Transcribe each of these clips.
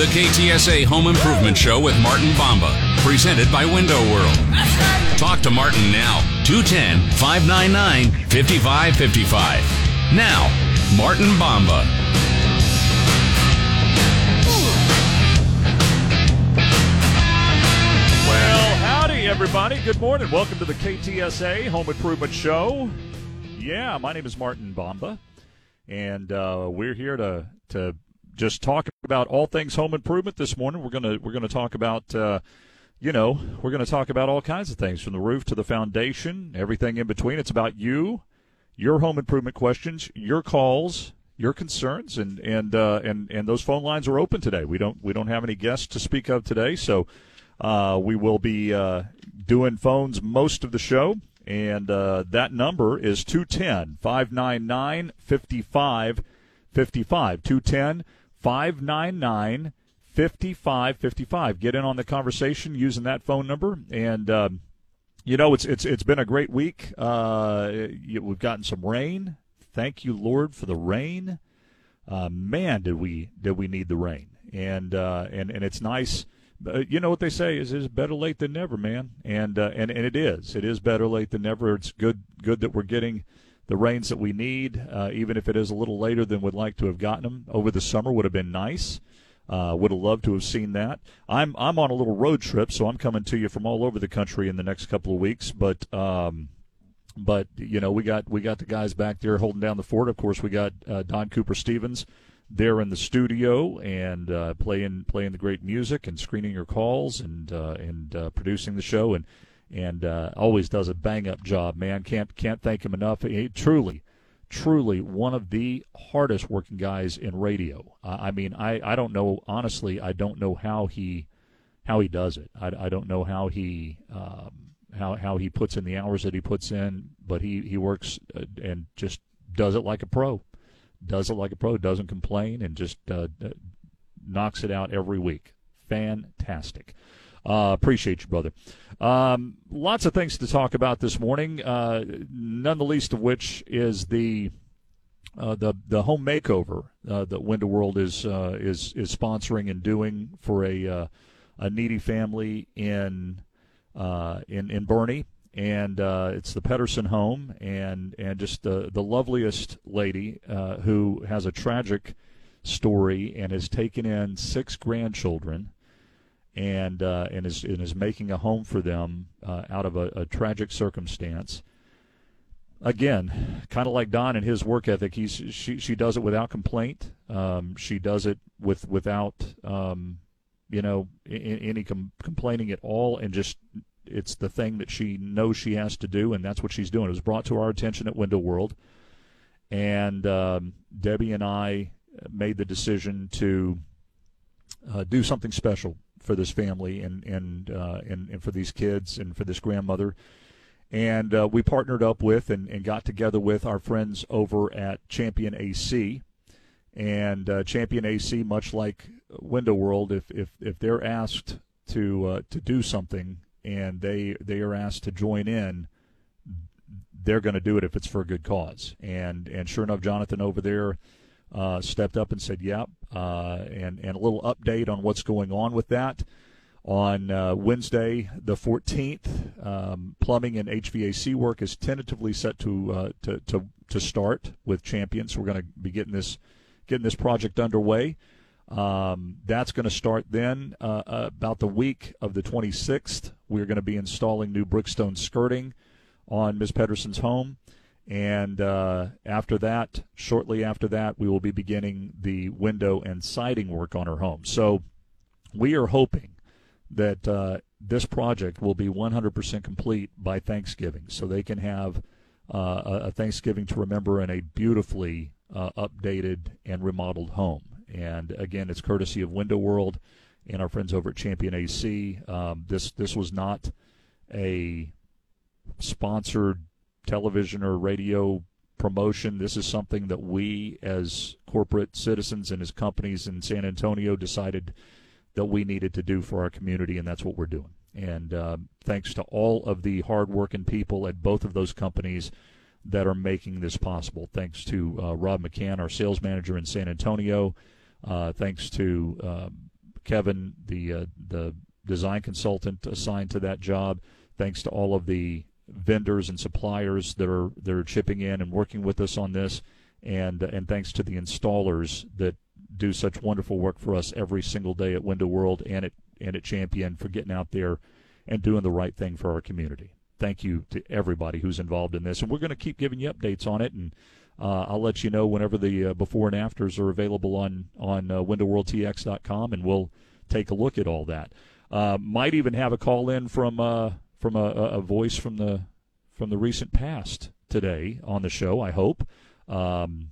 The KTSA Home Improvement Show with Martin Bamba, presented by Window World. Talk to Martin now, 210 599 5555. Now, Martin Bamba. Well, howdy, everybody. Good morning. Welcome to the KTSA Home Improvement Show. Yeah, my name is Martin Bamba, and uh, we're here to to just talk about all things home improvement this morning. We're gonna we're gonna talk about. Uh, you know, we're going to talk about all kinds of things from the roof to the foundation, everything in between. It's about you, your home improvement questions, your calls, your concerns, and and uh, and and those phone lines are open today. We don't we don't have any guests to speak of today, so uh, we will be uh, doing phones most of the show. And uh, that number is 210 599 5555. 210 599 5555. Get in on the conversation using that phone number. And, um, you know, it's, it's, it's been a great week. Uh, we've gotten some rain. Thank you, Lord, for the rain. Uh, man, did we did we need the rain? And uh, and and it's nice. Uh, you know what they say is is better late than never, man. And uh, and and it is. It is better late than never. It's good good that we're getting the rains that we need, uh, even if it is a little later than we'd like to have gotten them over the summer. Would have been nice. Uh, would have loved to have seen that. I'm I'm on a little road trip, so I'm coming to you from all over the country in the next couple of weeks. But um, but you know we got we got the guys back there holding down the fort. Of course, we got uh, Don Cooper Stevens there in the studio and uh, playing playing the great music and screening your calls and uh, and uh, producing the show and and uh, always does a bang up job. Man, can't can't thank him enough. He truly truly one of the hardest working guys in radio. I mean, I, I don't know honestly. I don't know how he how he does it. I, I don't know how he um, how how he puts in the hours that he puts in, but he he works uh, and just does it like a pro. Does it like a pro. Doesn't complain and just uh, knocks it out every week. Fantastic. Uh, appreciate you, brother. Um, lots of things to talk about this morning. Uh, none the least of which is the uh, the the home makeover uh, that Window World is uh, is is sponsoring and doing for a uh, a needy family in in in Boerne, and it's the Pedersen home, and and just the the loveliest lady who has a tragic story and has taken in six grandchildren and uh, and is and is making a home for them uh, out of a, a, tragic circumstance. Again, kind of like Don and his work ethic, he's she she does it without complaint. Um, she does it with without um, you know any com- complaining at all, and just it's the thing that she knows she has to do, and that's what she's doing. It was brought to our attention at Window World, and um, Debbie and I made the decision to uh, do something special for this family and and uh, and, and for these kids and for this grandmother. And uh, we partnered up with and, and got together with our friends over at Champion AC. And uh, Champion AC, much like Window World, if if, if they're asked to uh, to do something and they they are asked to join in, they're going to do it if it's for a good cause. And and sure enough, Jonathan over there uh, stepped up and said, "Yep," uh, and and a little update on what's going on with that. On uh, Wednesday, the 14th, um, plumbing and HVAC work is tentatively set to uh, to, to to start with Champions. We're going to be getting this getting this project underway. Um, that's going to start then uh, about the week of the 26th. We're going to be installing new Brookstone skirting on Ms. Pedersen's home. And uh, after that, shortly after that, we will be beginning the window and siding work on her home. So we are hoping that uh, this project will be 100% complete by Thanksgiving so they can have uh, a Thanksgiving to remember in a beautifully uh, updated and remodeled home. And again, it's courtesy of Window World and our friends over at Champion AC. Um, this this was not a sponsored television or radio promotion. This is something that we, as corporate citizens and as companies in San Antonio, decided that we needed to do for our community, and that's what we're doing. And uh, thanks to all of the hardworking people at both of those companies that are making this possible. Thanks to uh, Rob McCann, our sales manager in San Antonio. Uh, thanks to um, Kevin, the uh, the design consultant assigned to that job. Thanks to all of the vendors and suppliers that are that are chipping in and working with us on this, and and thanks to the installers that do such wonderful work for us every single day at Window World and at and at Champion for getting out there and doing the right thing for our community. Thank you to everybody who's involved in this, and we're going to keep giving you updates on it, and uh, I'll let you know whenever the uh, before and afters are available on on uh, WindowWorldTX.com, and we'll take a look at all that. Uh, might even have a call in from uh, from a, a, voice from the from the recent past today on the show. I hope. Um,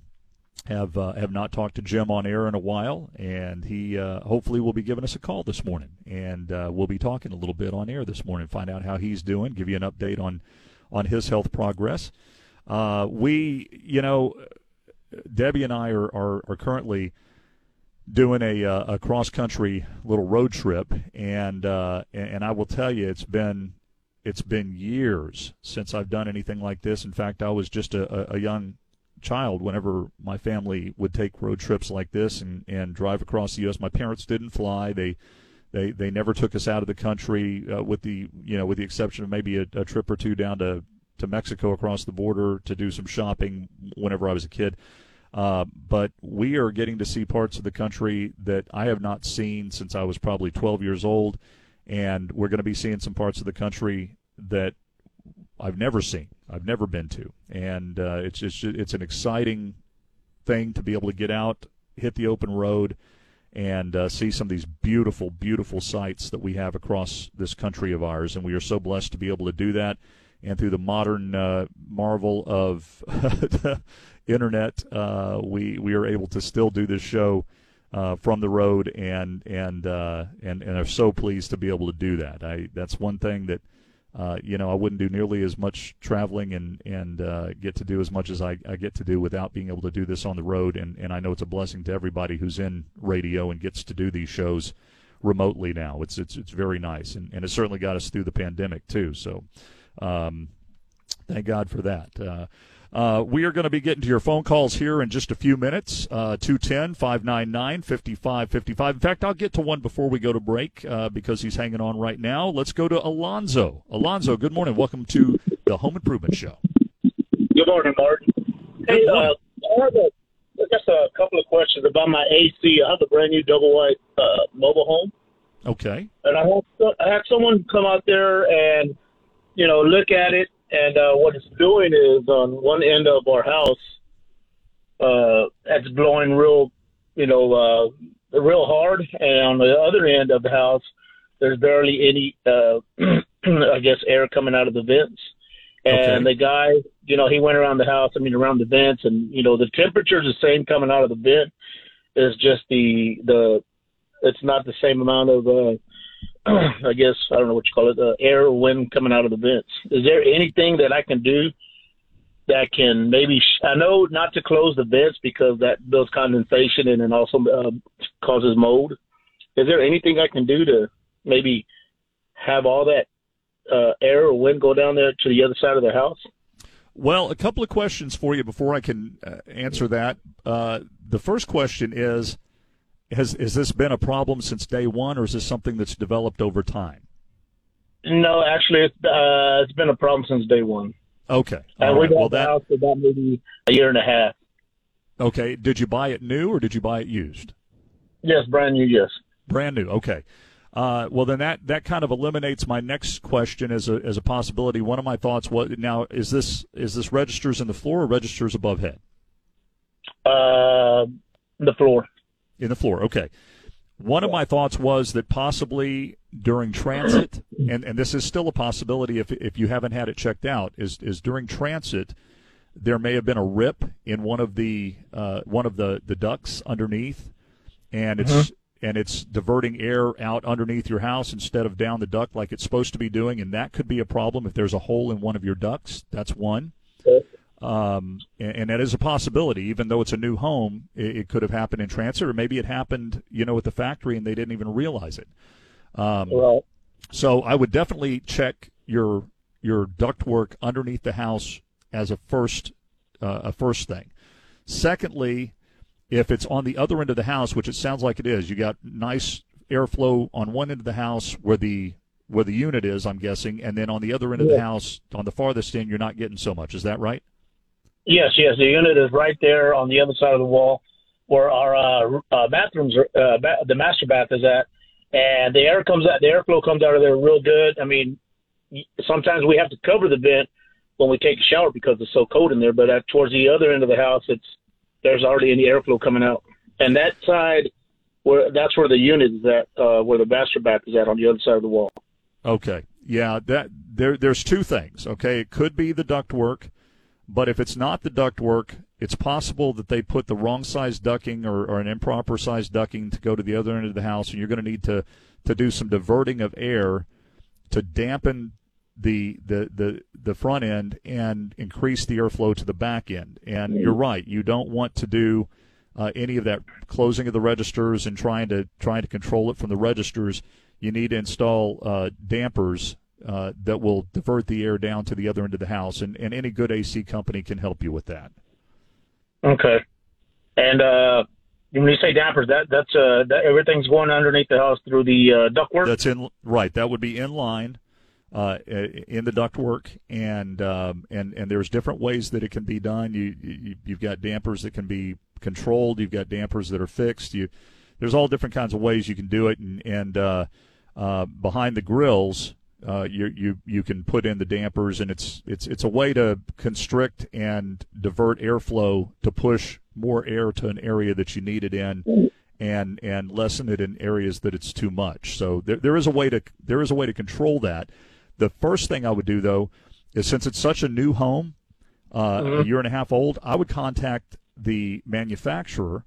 have uh, have not talked to Jim on air in a while, and he uh, hopefully will be giving us a call this morning, and uh, we'll be talking a little bit on air this morning, find out how he's doing, give you an update on on his health progress. Uh, we, you know, Debbie and I are are, are currently doing a uh, a cross country little road trip, and uh, and I will tell you, it's been it's been years since I've done anything like this. In fact, I was just a, a young child whenever my family would take road trips like this and, and drive across the U.S. My parents didn't fly. They they they never took us out of the country uh, with the you know with the exception of maybe a, a, trip or two down to to Mexico across the border to do some shopping whenever I was a kid. Uh, but we are getting to see parts of the country that I have not seen since I was probably 12 years old, and we're going to be seeing some parts of the country that I've never seen, I've never been to, and uh, it's it's an exciting thing to be able to get out, hit the open road, and uh, see some of these beautiful, beautiful sights that we have across this country of ours, and we are so blessed to be able to do that. And through the modern uh, marvel of internet, uh, we we are able to still do this show uh, from the road, and and uh, and and are so pleased to be able to do that. I that's one thing that uh, you know, I wouldn't do nearly as much traveling and and uh, get to do as much as I, I get to do without being able to do this on the road. And, and I know it's a blessing to everybody who's in radio and gets to do these shows remotely now. It's it's it's very nice, and, and it certainly got us through the pandemic too. So, um, thank God for that. Uh, uh, we are going to be getting to your phone calls here in just a few minutes. Uh, 210 599 5555. In fact, I'll get to one before we go to break uh, because he's hanging on right now. Let's go to Alonzo. Alonzo, good morning. Welcome to the Home Improvement Show. Good morning, Martin. Hey, uh, I have a, just a couple of questions about my AC. I have a brand new double wide uh, mobile home. Okay. And I had, I have someone come out there and, you know, look at it and uh, what it's doing is on one end of our house, uh, it's blowing real, you know, uh, real hard, and on the other end of the house, there's barely any, uh, I guess, air coming out of the vents. And okay. the guy, you know, he went around the house. I mean, around the vents, and you know, the temperature's the same coming out of the vent. It's just the the, it's not the same amount of uh, I guess I don't know what you call it, uh, air or wind coming out of the vents. Is there anything that I can do that can maybe? Sh- I know not to close the vents because that builds condensation and then also uh, causes mold. Is there anything I can do to maybe have all that uh, air or wind go down there to the other side of the house? Well, a couple of questions for you before I can uh, answer that. Uh, the first question is has has this been a problem since day one, or is this something that's developed over time? No, actually, it's uh, it's been a problem since day one. Okay, and we've well, that, house for about maybe a year and a half. Okay, did you buy it new or did you buy it used? Yes, brand new. Yes, brand new. Okay. Uh, well, then that, that kind of eliminates my next question as a as a possibility. One of my thoughts was now is this is this registers in the floor or registers above head? Uh, the floor in the floor. Okay. One of my thoughts was that possibly during transit, and, and this is still a possibility if, if you haven't had it checked out, is, is during transit, there may have been a rip in one of the uh, one of the, the ducts underneath, and it's mm-hmm. and it's diverting air out underneath your house instead of down the duct like it's supposed to be doing, and that could be a problem if there's a hole in one of your ducts. That's one. Um, and, and, that is a possibility, even though it's a new home. It, it, could have happened in transit, or maybe it happened, you know, at the factory and they didn't even realize it. Um, right. So I would definitely check your your ductwork underneath the house as a first uh, a first thing. Secondly, if it's on the other end of the house, which it sounds like it is, you got nice airflow on one end of the house where the where the unit is, I'm guessing, and then on the other end of the house, on the farthest end, you're not getting so much. Is that right? Yes, yes. The unit is right there on the other side of the wall where our uh, uh, bathrooms, uh, ba- the master bath is at, and the air comes out, the airflow comes out of there real good. I mean, sometimes we have to cover the vent when we take a shower because it's so cold in there. But at, towards the other end of the house, it's there's already any airflow coming out, and that side where that's where the unit is at, uh, where the master bath is at on the other side of the wall. Okay. Yeah, that there there's two things. Okay, it could be the ductwork, but if it's not the ductwork, it's possible that they put the wrong size ducking or, or an improper size ducking to go to the other end of the house, and you're going to need to to do some diverting of air to dampen the the the the front end and increase the airflow to the back end. And you're right, you don't want to do uh, any of that closing of the registers and trying to trying to control it from the registers. You need to install uh, dampers uh, that will divert the air down to the other end of the house, and, and any good AC company can help you with that. Okay. And uh, when you say dampers, that that's uh, that everything's going underneath the house through the uh, ductwork. That's in right. That would be in line uh, in the ductwork, and um, and and there's different ways that it can be done. You, you you've got dampers that can be controlled. You've got dampers that are fixed. You there's all different kinds of ways you can do it, and and uh, uh, behind the grills. Uh, you you you can put in the dampers, and it's it's it's a way to constrict and divert airflow to push more air to an area that you need it in, and and lessen it in areas that it's too much. So there there is a way to there is a way to control that. The first thing I would do though is since it's such a new home, uh, a year and a half old, I would contact the manufacturer,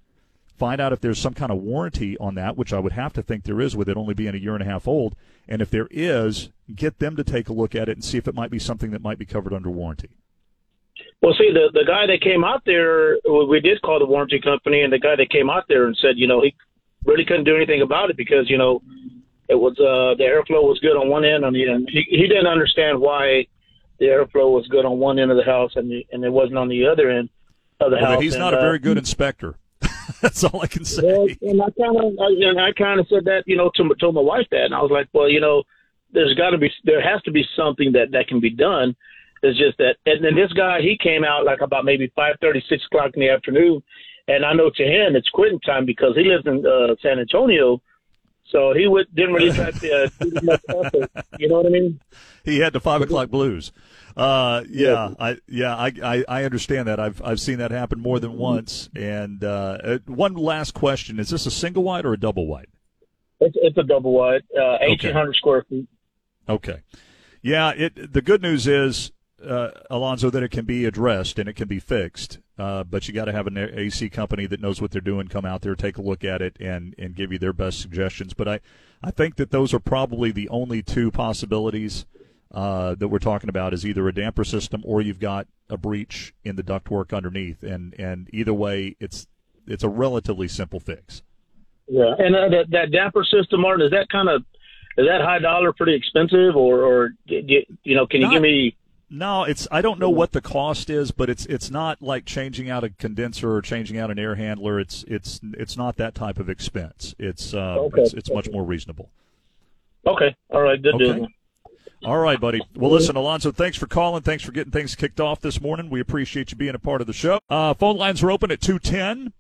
find out if there's some kind of warranty on that, which I would have to think there is with it only being a year and a half old. And if there is, get them to take a look at it and see if it might be something that might be covered under warranty. Well, see, the the guy that came out there, we did call the warranty company, and the guy that came out there and said, you know, he really couldn't do anything about it because you know it was uh, the airflow was good on one end, on the end. He, he didn't understand why the airflow was good on one end of the house and the, and it wasn't on the other end of the Well, house. he's and, not a uh, very good inspector. That's all I can say. Well, and I kind of and I kind of said that you know to told my wife that, and I was like, well, you know, there's got to be there has to be something that that can be done. It's just that, and then this guy he came out like about maybe five thirty, six o'clock in the afternoon, and I know to him it's quitting time because he lives in uh, San Antonio, so he would didn't really try to uh, do much effort. You know what I mean? he had the five o'clock blues. Uh, yeah, I yeah I, I I understand that. I've I've seen that happen more than once. And uh, uh, one last question: Is this a single wide or a double wide? It's it's a double wide, uh, eighteen hundred square feet. Okay. Yeah. It. The good news is, uh, Alonzo, that it can be addressed and it can be fixed. Uh, but you got to have an AC company that knows what they're doing. Come out there, take a look at it, and and give you their best suggestions. But I I think that those are probably the only two possibilities. Uh, that we're talking about is either a damper system or you've got a breach in the ductwork underneath, and and either way, it's it's a relatively simple fix. Yeah, and uh, that that damper system, Martin, is that kind of is that high dollar, pretty expensive, or or do you, you know, can you Not- give me? No, it's I don't know what the cost is, but it's it's not like changing out a condenser or changing out an air handler. It's it's it's not that type of expense. It's uh, Okay. it's, it's much more reasonable. Okay, all right, good Okay. deal. All right, buddy. Well, listen, Alonzo, thanks for calling. Thanks for getting things kicked off this morning. We appreciate you being a part of the show. Uh, phone lines are open at 210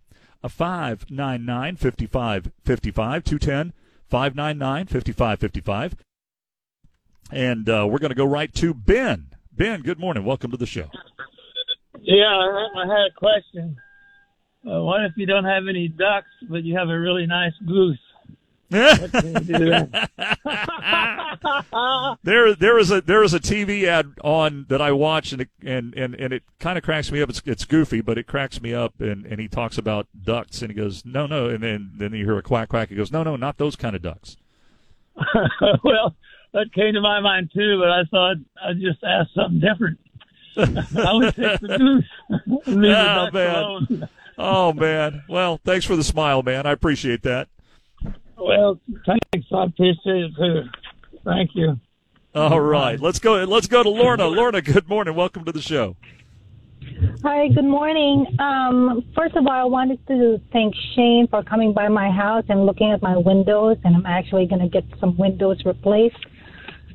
599 5555. 210 599 5555. And uh, we're going to go right to Ben. Ben, good morning. Welcome to the show. Yeah, I, had a question. Uh, what if you don't have any ducks, but you have a really nice goose? What can you do then? there there is a there is a TV ad on that I watch and it, and and, and it kind of cracks me up. It's it's goofy, but it cracks me up. And, and he talks about ducks and he goes no no, and then then you hear a quack quack. He goes no no, not those kind of ducks. well, that came to my mind too, but I thought I'd just ask something different. I would take the goose. Leave the Ah, man. alone. Oh man, well thanks for the smile, man. I appreciate that. Well, thanks. I appreciate it too. Thank you. All right, let's go. Let's go to Lorna. Lorna, good morning. Welcome to the show. Hi, good morning. Um, first of all, I wanted to thank Shane for coming by my house and looking at my windows, and I'm actually going to get some windows replaced.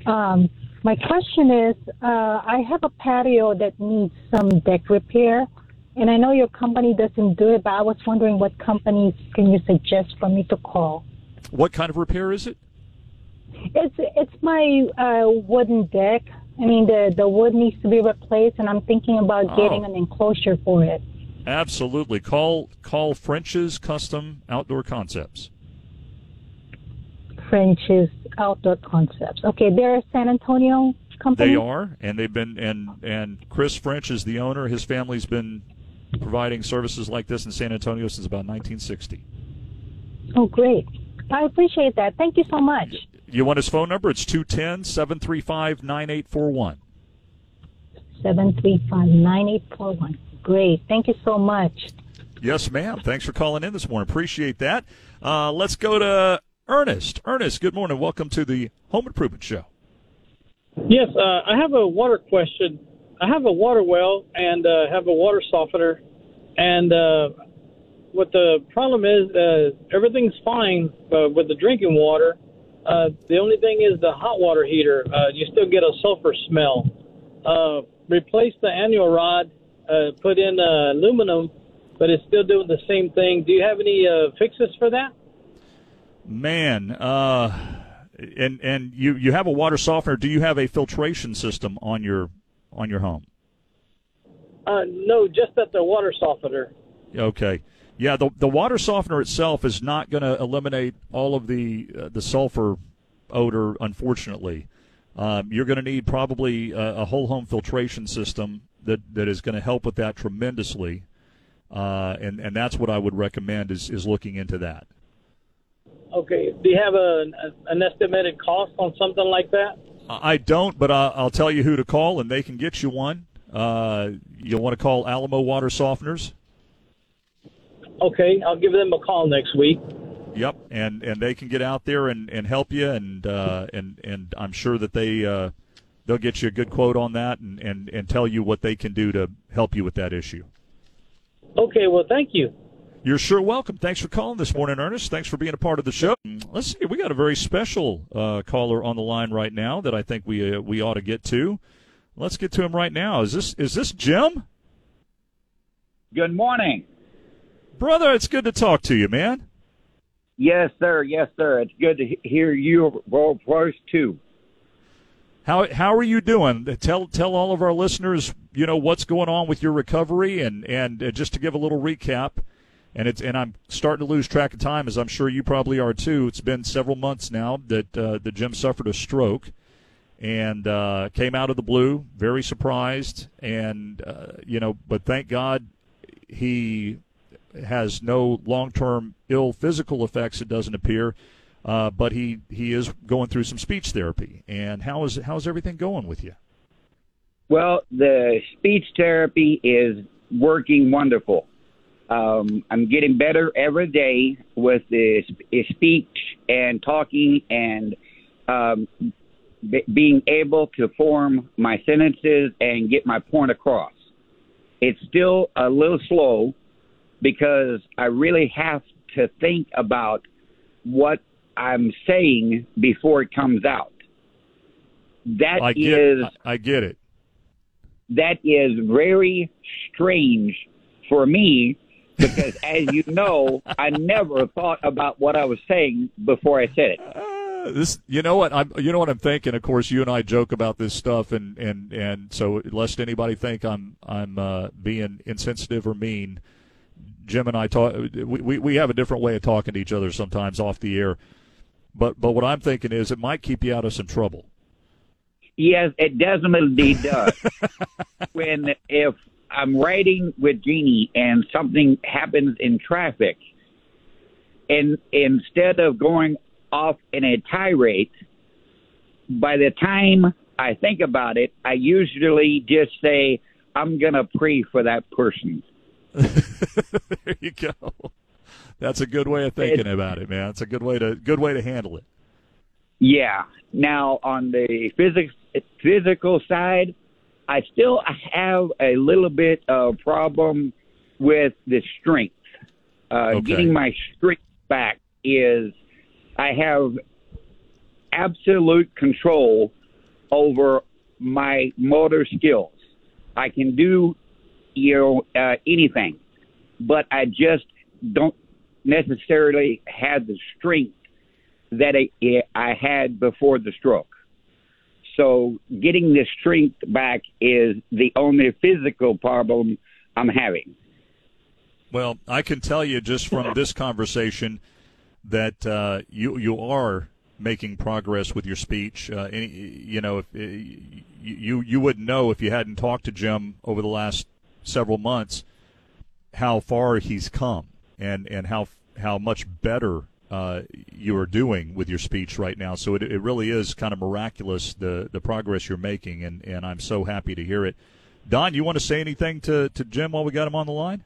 Um, my question is uh, I have a patio that needs some deck repair, and I know your company doesn't do it, but I was wondering what companies can you suggest for me to call? What kind of repair is it? It's it's my uh, wooden deck. I mean, the the wood needs to be replaced, and I'm thinking about Oh. getting an enclosure for it. Absolutely. Call call French's Custom Outdoor Concepts. French's Outdoor Concepts. Okay, they're a San Antonio company. They are, and they've been and and Chris French is the owner. His family's been providing services like this in San Antonio since about 1960. Oh, great. I appreciate that. Thank you so much. You want his phone number? It's 210 735 9841. Seven three five nine eight four one. Great. Thank you so much. Yes, ma'am. Thanks for calling in this morning. Appreciate that. Uh, let's go to Ernest. Ernest, good morning. Welcome to the Home Improvement Show. Yes, uh, I have a water question. I have a water well and uh, have a water softener, and uh, what the problem is, uh, everything's fine uh, with the drinking water. Uh, the only thing is the hot water heater. Uh, you still get a sulfur smell. Uh, replace the anode rod, uh, put in uh, aluminum, but it's still doing the same thing. Do you have any uh, fixes for that? Man, uh, and and you you have a water softener. Do you have a filtration system on your on your home? Uh, no, just at the water softener. Okay. Yeah, the the water softener itself is not going to eliminate all of the uh, the sulfur odor. Unfortunately, um, you're going to need probably a, a whole home filtration system that, that is going to help with that tremendously. Uh, and and that's what I would recommend is is looking into that. Okay. Do you have a, an estimated cost on something like that? I I don't, but I, I'll tell you who to call, and they can get you one. Uh, you'll want to call Alamo Water Softeners. Okay, I'll give them a call next week. Yep, and and they can get out there and, and help you, and uh, and and I'm sure that they uh, they'll get you a good quote on that, and, and and tell you what they can do to help you with that issue. Okay, well, thank you. You're sure welcome. Thanks for calling this morning, Ernest. Thanks for being a part of the show. Let's see, we got a very special uh, caller on the line right now that I think we uh, we ought to get to. Let's get to him right now. Is this is this Jim? Good morning. Brother, it's good to talk to you, man. Yes, sir. Yes, sir. It's good to he- hear your voice too. How how are you doing? Tell tell all of our listeners, you know, what's going on with your recovery, and and uh, just to give a little recap. And it's and I'm starting to lose track of time, as I'm sure you probably are too. It's been several months now that uh, that Jim suffered a stroke, and uh, came out of the blue, very surprised, and uh, you know, but thank God he has no long-term ill physical effects. It doesn't appear, uh, but he he is going through some speech therapy. And how is how's everything going with you? Well, the speech therapy is working wonderful. Um, I'm getting better every day with the sp- speech and talking and um, b- being able to form my sentences and get my point across. It's still a little slow because I really have to think about what I'm saying before it comes out. That I get is I, I get it. that is very strange for me because as you know, I never thought about what I was saying before I said it. Uh, this, you know what I'm, you know what I'm thinking. Of course, you and I joke about this stuff, and and and so lest anybody think I'm I'm uh, being insensitive or mean, Jim and I talk. We, we we have a different way of talking to each other sometimes off the air, but but what I'm thinking is it might keep you out of some trouble. Yes, it definitely does. when if I'm riding with Jeannie and something happens in traffic, and instead of going off in a tirade, by the time I think about it, I usually just say, I'm going to pray for that person. there you go. That's a good way of thinking about it, man. It's a good way to good way to handle it. Yeah. Now, on the physics, physical side, I still have a little bit of problem with the strength. Uh, Okay. Getting my strength back is I have absolute control over my motor skills. I can do, you know, uh, anything, but I just don't necessarily have the strength that I, I had before the stroke. So getting the strength back is the only physical problem I'm having. Well, I can tell you just from this conversation that uh, you you are making progress with your speech. Uh, any, you know, if uh, you you wouldn't know if you hadn't talked to Jim over the last several months how far he's come and and how how much better uh, you are doing with your speech right now. So it, it really is kind of miraculous the the progress you're making, and, and I'm so happy to hear it. Don, you want to say anything to, to Jim while we got him on the line?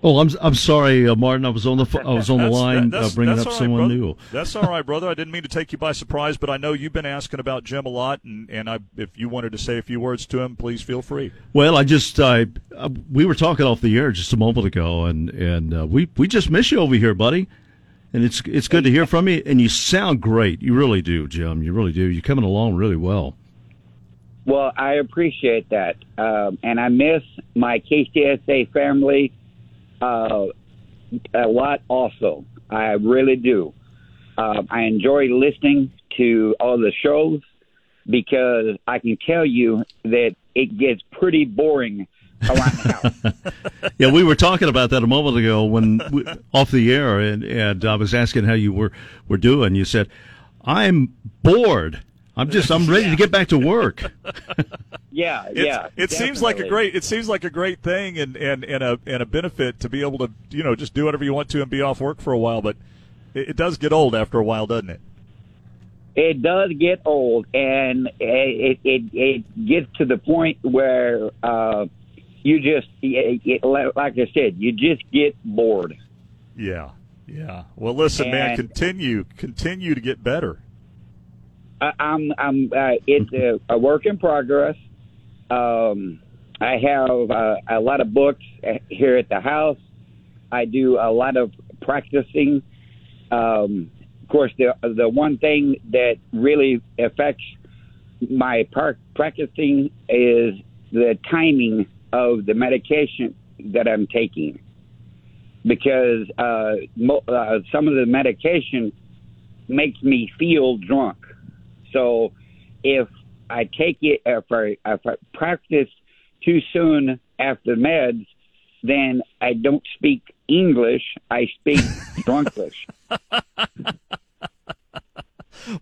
Oh, I'm I'm sorry, uh, Martin. I was on the I was on the line that- uh, bringing that's up all right, someone brother. new. That's all right, brother. I didn't mean to take you by surprise, but I know you've been asking about Jim a lot, and, and I, if you wanted to say a few words to him, please feel free. Well, I just uh, uh, we were talking off the air just a moment ago, and and uh, we we just miss you over here, buddy. And it's it's good to hear from you, and you sound great. You really do, Jim. You really do. You're coming along really well. Well, I appreciate that, um, and I miss my KTSA family uh, a lot. Also, I really do. Um, I enjoy listening to all the shows because I can tell you that it gets pretty boring around the house. Yeah, we were talking about that a moment ago when we, off the air, and and I was asking how you were were doing. You said, "I'm bored. I'm just I'm ready to get back to work." yeah, It's- yeah. it seems like a great it seems like a great thing and, and, and a and a benefit to be able to you know just do whatever you want to and be off work for a while, but it, it does get old after a while, doesn't it? it does get old, and it it it gets to the point where uh, you just it, it, like I said, you just get bored. Yeah, yeah. Well, listen, man, continue continue to get better. I, I'm I'm uh, it's a, a work in progress. Um, I have uh, a lot of books uh, here at the house. I do a lot of practicing. Um, of course, the the one thing that really affects my par- practicing is the timing of the medication that I'm taking, because uh, mo- uh, some of the medication makes me feel drunk. So if I take it, if I, if I practice too soon after meds, then I don't speak English. I speak Drunkish.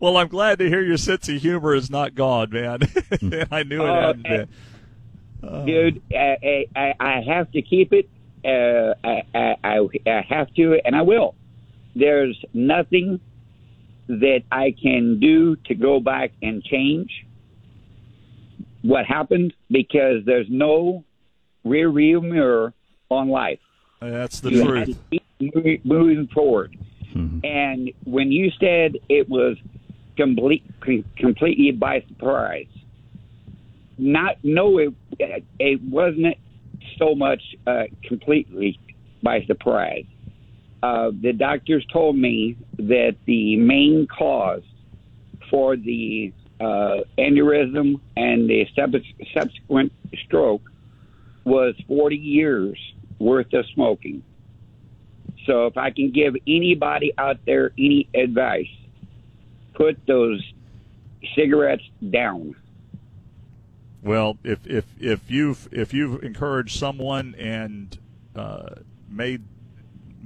Well, I'm glad to hear your sense of humor is not gone, man. I knew it Oh, hadn't been. Dude, I, I, I have to keep it. Uh, I, I I have to, and I will. There's nothing that I can do to go back and change what happened because there's no rear view mirror on life. That's the you have truth. to keep moving- moving forward. And when you said it was complete, completely by surprise, not no, it it wasn't so much uh, completely by surprise. Uh, the doctors told me that the main cause for the uh, aneurysm and the sub- subsequent stroke was 40 years worth of smoking. So if I can give anybody out there any advice, put those cigarettes down. Well, if if if you've if you've encouraged someone and uh, made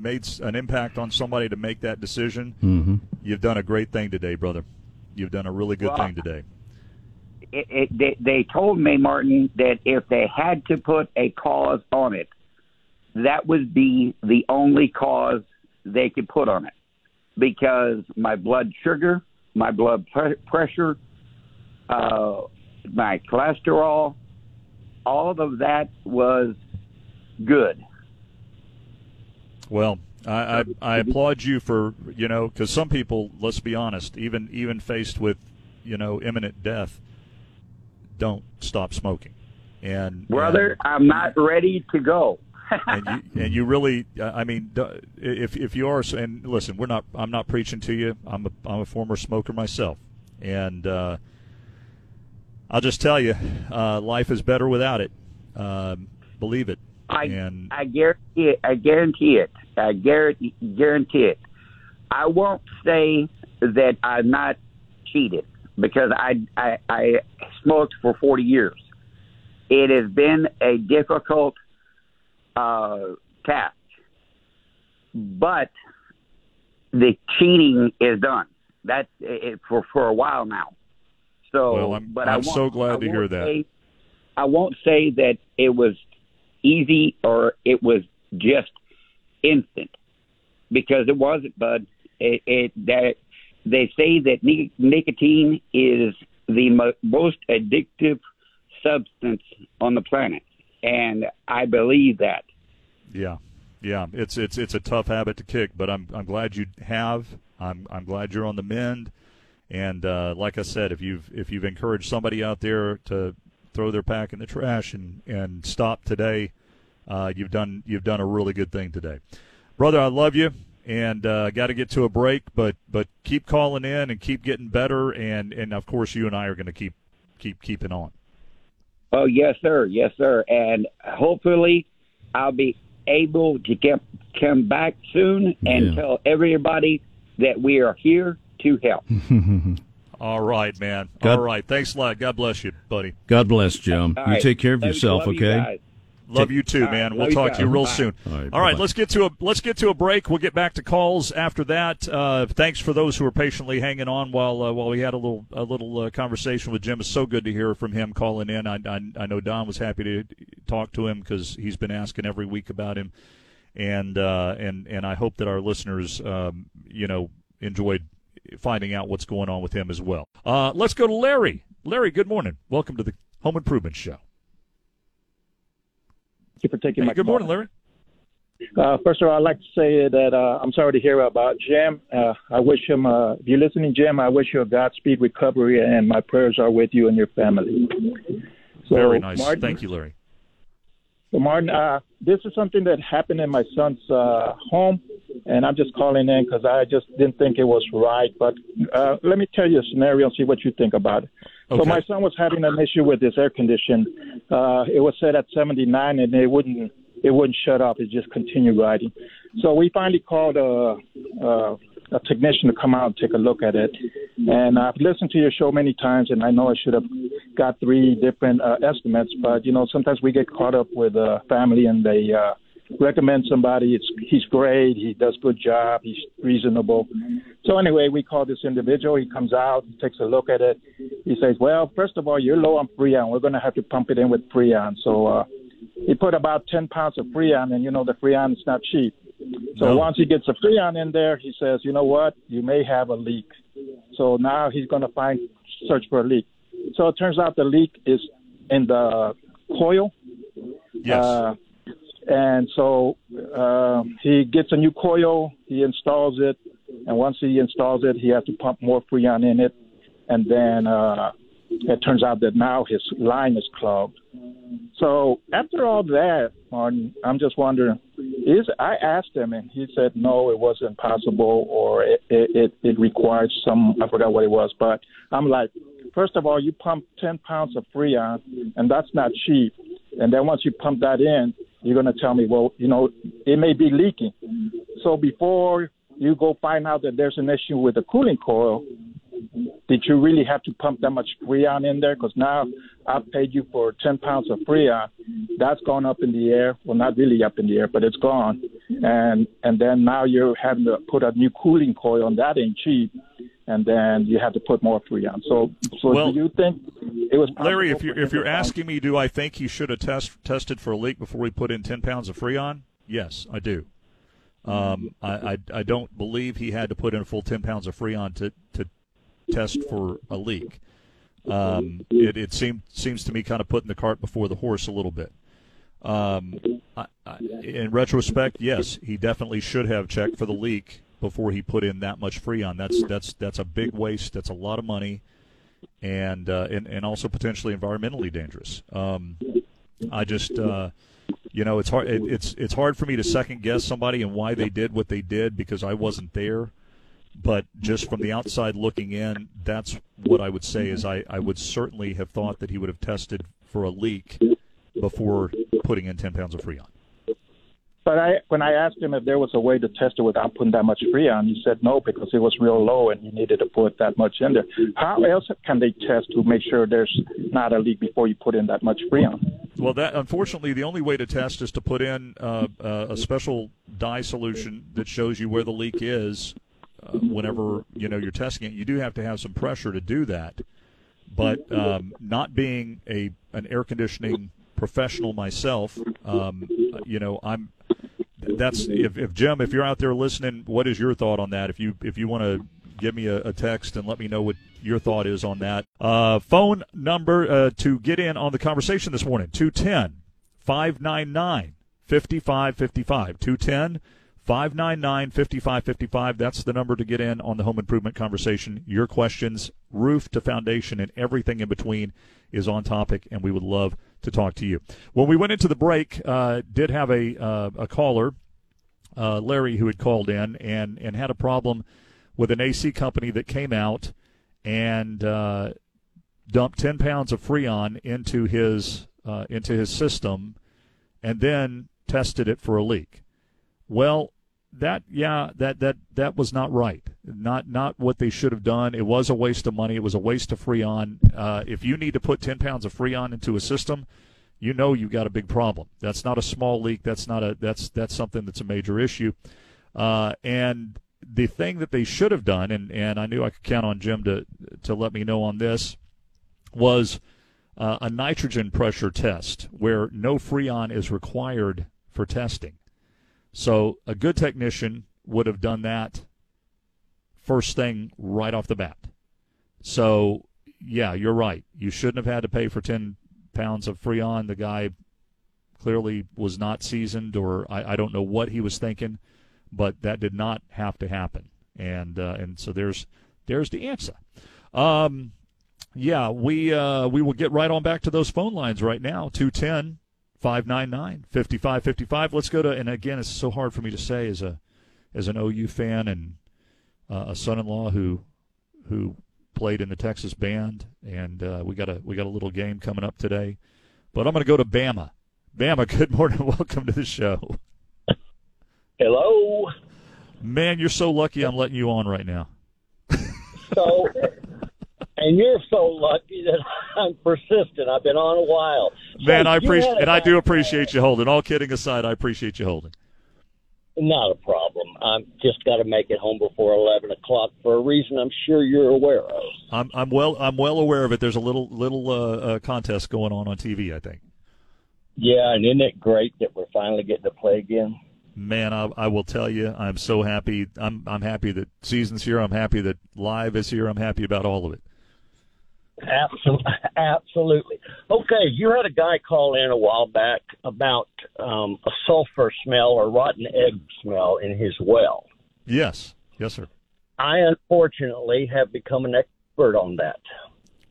made an impact on somebody to make that decision, Mm-hmm. you've done a great thing today, brother. You've done a really good Well, thing today. It, it, they, they told me, Martin, that if they had to put a cause on it, that would be the only cause they could put on it. Because my blood sugar, my blood pre- pressure, uh, my cholesterol, all of that was good. Well, I, I, I applaud you for you know because some people, let's be honest, even even faced with you know imminent death, don't stop smoking. And brother, and, I'm not ready to go. and you and you really, I mean, if if you are, and listen, we're not. I'm not preaching to you. I'm a I'm a former smoker myself, and uh, I'll just tell you, uh, life is better without it. Um, believe it. I and, I guarantee it. I guarantee it. I guarantee guarantee it. I won't say that I'm not cheated because I I, I smoked for 40 years. It has been a difficult uh, task, but the cheating is done. That's it for for a while now. So, well, I'm, but I'm so glad to hear that. Say, I won't say that it was easy or it was just instant because it wasn't, bud. It, it that they say that nic- nicotine is the mo- most addictive substance on the planet, and I believe that. Yeah, yeah, it's it's it's a tough habit to kick, but I'm I'm glad you have. I'm I'm glad you're on the mend, and uh, like I said, if you've if you've encouraged somebody out there to throw their pack in the trash and and stop today, uh, you've done you've done a really good thing today, brother. I love you, and uh, got to get to a break, but but keep calling in and keep getting better, and and of course you and I are going to keep keep keeping on. Oh yes, sir, yes, sir, and hopefully I'll be able to get come back soon and yeah. tell everybody that we are here to help. All right, man. God, All right. Thanks a lot. God bless you, buddy. God bless, Jim. All you right. take care of yourself, okay? You Love you too, man. We'll talk to you real Bye. soon. All right, All right, let's get to a let's get to a break. We'll get back to calls after that. Uh, thanks for those who are patiently hanging on while uh, while we had a little a little uh, conversation with Jim. It's so good to hear from him calling in. I I, I know Don was happy to talk to him because he's been asking every week about him, and uh, and and I hope that our listeners, um, you know, enjoyed finding out what's going on with him as well. Uh, let's go to Larry. Larry, good morning. Welcome to the Home Improvement Show. Thank you for taking hey, my good call. morning, Larry. Uh, first of all, I'd like to say that uh, I'm sorry to hear about Jim. Uh, I wish him, uh, if you're listening, Jim, I wish you a Godspeed recovery, and my prayers are with you and your family. So, Very nice. Martin, Thank you, Larry. So, Martin, uh, this is something that happened in my son's uh, home, and I'm just calling in because I just didn't think it was right. But uh, let me tell you a scenario and see what you think about it. Okay. So my son was having an issue with his air condition. Uh, it was set at 79, and it wouldn't it wouldn't shut off. It just continued riding. So we finally called a, a a technician to come out and take a look at it. And I've listened to your show many times, and I know I should have got three different uh, estimates, but you know sometimes we get caught up with uh, family and they. Uh, recommend somebody. It's he's great. He does good job. He's reasonable. So anyway, we call this individual. He comes out, he takes a look at it. He says, "Well, first of all, you're low on Freon. We're going to have to pump it in with Freon." So uh, he put about 10 pounds of Freon, and you know the Freon is not cheap. So no. once he gets the Freon in there, he says, "You know what? You may have a leak." So now he's going to find search for a leak. So it turns out the leak is in the coil. Yes. Uh, and so uh, he gets a new coil, he installs it, and once he installs it, he has to pump more freon in it, and then uh, it turns out that now his line is clogged. So after all that, Martin, I'm just wondering, is I asked him, and he said no, it wasn't possible, or it it, it required some I forgot what it was, but I'm like, first of all, you pump 10 pounds of freon, and that's not cheap, and then once you pump that in, you're going to tell me, well, you know, it may be leaking. So before you go find out that there's an issue with the cooling coil, did you really have to pump that much freon in there? Because now I've paid you for 10 pounds of freon. That's gone up in the air. Well, not really up in the air, but it's gone. And and then now you're having to put a new cooling coil, on that ain't cheap. And then you have to put more freon. So, so well, do you think it was Larry? If you're if you're asking me, do I think he should have test, tested for a leak before we put in 10 pounds of freon? Yes, I do. Um, I, I, I don't believe he had to put in a full 10 pounds of freon to to test for a leak. Um, it, it seemed seems to me kind of putting the cart before the horse a little bit. Um, I, I, in retrospect, yes, he definitely should have checked for the leak before he put in that much freon. That's that's that's a big waste. That's a lot of money, and uh, and and also potentially environmentally dangerous. Um, I just uh, you know it's hard it, it's it's hard for me to second guess somebody and why they did what they did because I wasn't there. But just from the outside looking in, that's what I would say is I, I would certainly have thought that he would have tested for a leak before putting in 10 pounds of Freon. But I, when I asked him if there was a way to test it without putting that much freon, he said no because it was real low and you needed to put that much in there. How else can they test to make sure there's not a leak before you put in that much freon? Well, that unfortunately, the only way to test is to put in uh, uh, a special dye solution that shows you where the leak is. Uh, whenever you know you're testing it, you do have to have some pressure to do that. But um, not being a an air conditioning professional myself, um, you know, I'm that's if, if Jim, if you're out there listening, what is your thought on that? If you if you want to give me a, a, text and let me know what your thought is on that. Uh, phone number uh, to get in on the conversation this morning 210 599 5555. 210 599 5555. That's the number to get in on the home improvement conversation. Your questions, roof to foundation, and everything in between is on topic, and we would love to talk to you. When we went into the break, uh, did have a uh, a caller, uh, Larry, who had called in and and had a problem with an AC company that came out and uh, dumped ten pounds of Freon into his uh, into his system, and then tested it for a leak. Well, that yeah, that that that was not right. Not not what they should have done. It was a waste of money. It was a waste of Freon. Uh, if you need to put ten pounds of Freon into a system, you know you've got a big problem. That's not a small leak. That's not a that's that's something that's a major issue. Uh, and the thing that they should have done, and, and I knew I could count on Jim to to let me know on this, was uh, a nitrogen pressure test where no Freon is required for testing. So a good technician would have done that first thing right off the bat. So yeah, you're right. You shouldn't have had to pay for ten pounds of Freon. The guy clearly was not seasoned, or I, I don't know what he was thinking, but that did not have to happen. And uh, and so there's there's the answer. Um, yeah, we uh, we will get right on back to those phone lines right now. 210 599 5555. Let's go to, and again, it's so hard for me to say as a as an OU fan and uh, a son in law who who played in the Texas band, and uh, we got a we got a little game coming up today. But I'm going to go to Bama. Bama, good morning. Welcome to the show. Hello. Man, you're so lucky I'm letting you on right now. so and you're so lucky that I'm persistent. I've been on a while. Man, I appreciate and I do appreciate you holding. All kidding aside, I appreciate you holding. Not a problem. I'm just got to make it home before eleven o'clock for a reason I'm sure you're aware of. I'm I'm well I'm well aware of it. There's a little little uh, uh, contest going on on TV. I think. Yeah, and isn't it great that we're finally getting to play again? Man, I, I will tell you, I'm so happy. I'm I'm happy that season's here. I'm happy that live is here. I'm happy about all of it. Absolutely. Absolutely. Okay, you had a guy call in a while back about um, a sulfur smell or rotten egg smell in his well. Yes. Yes, sir. I unfortunately have become an expert on that.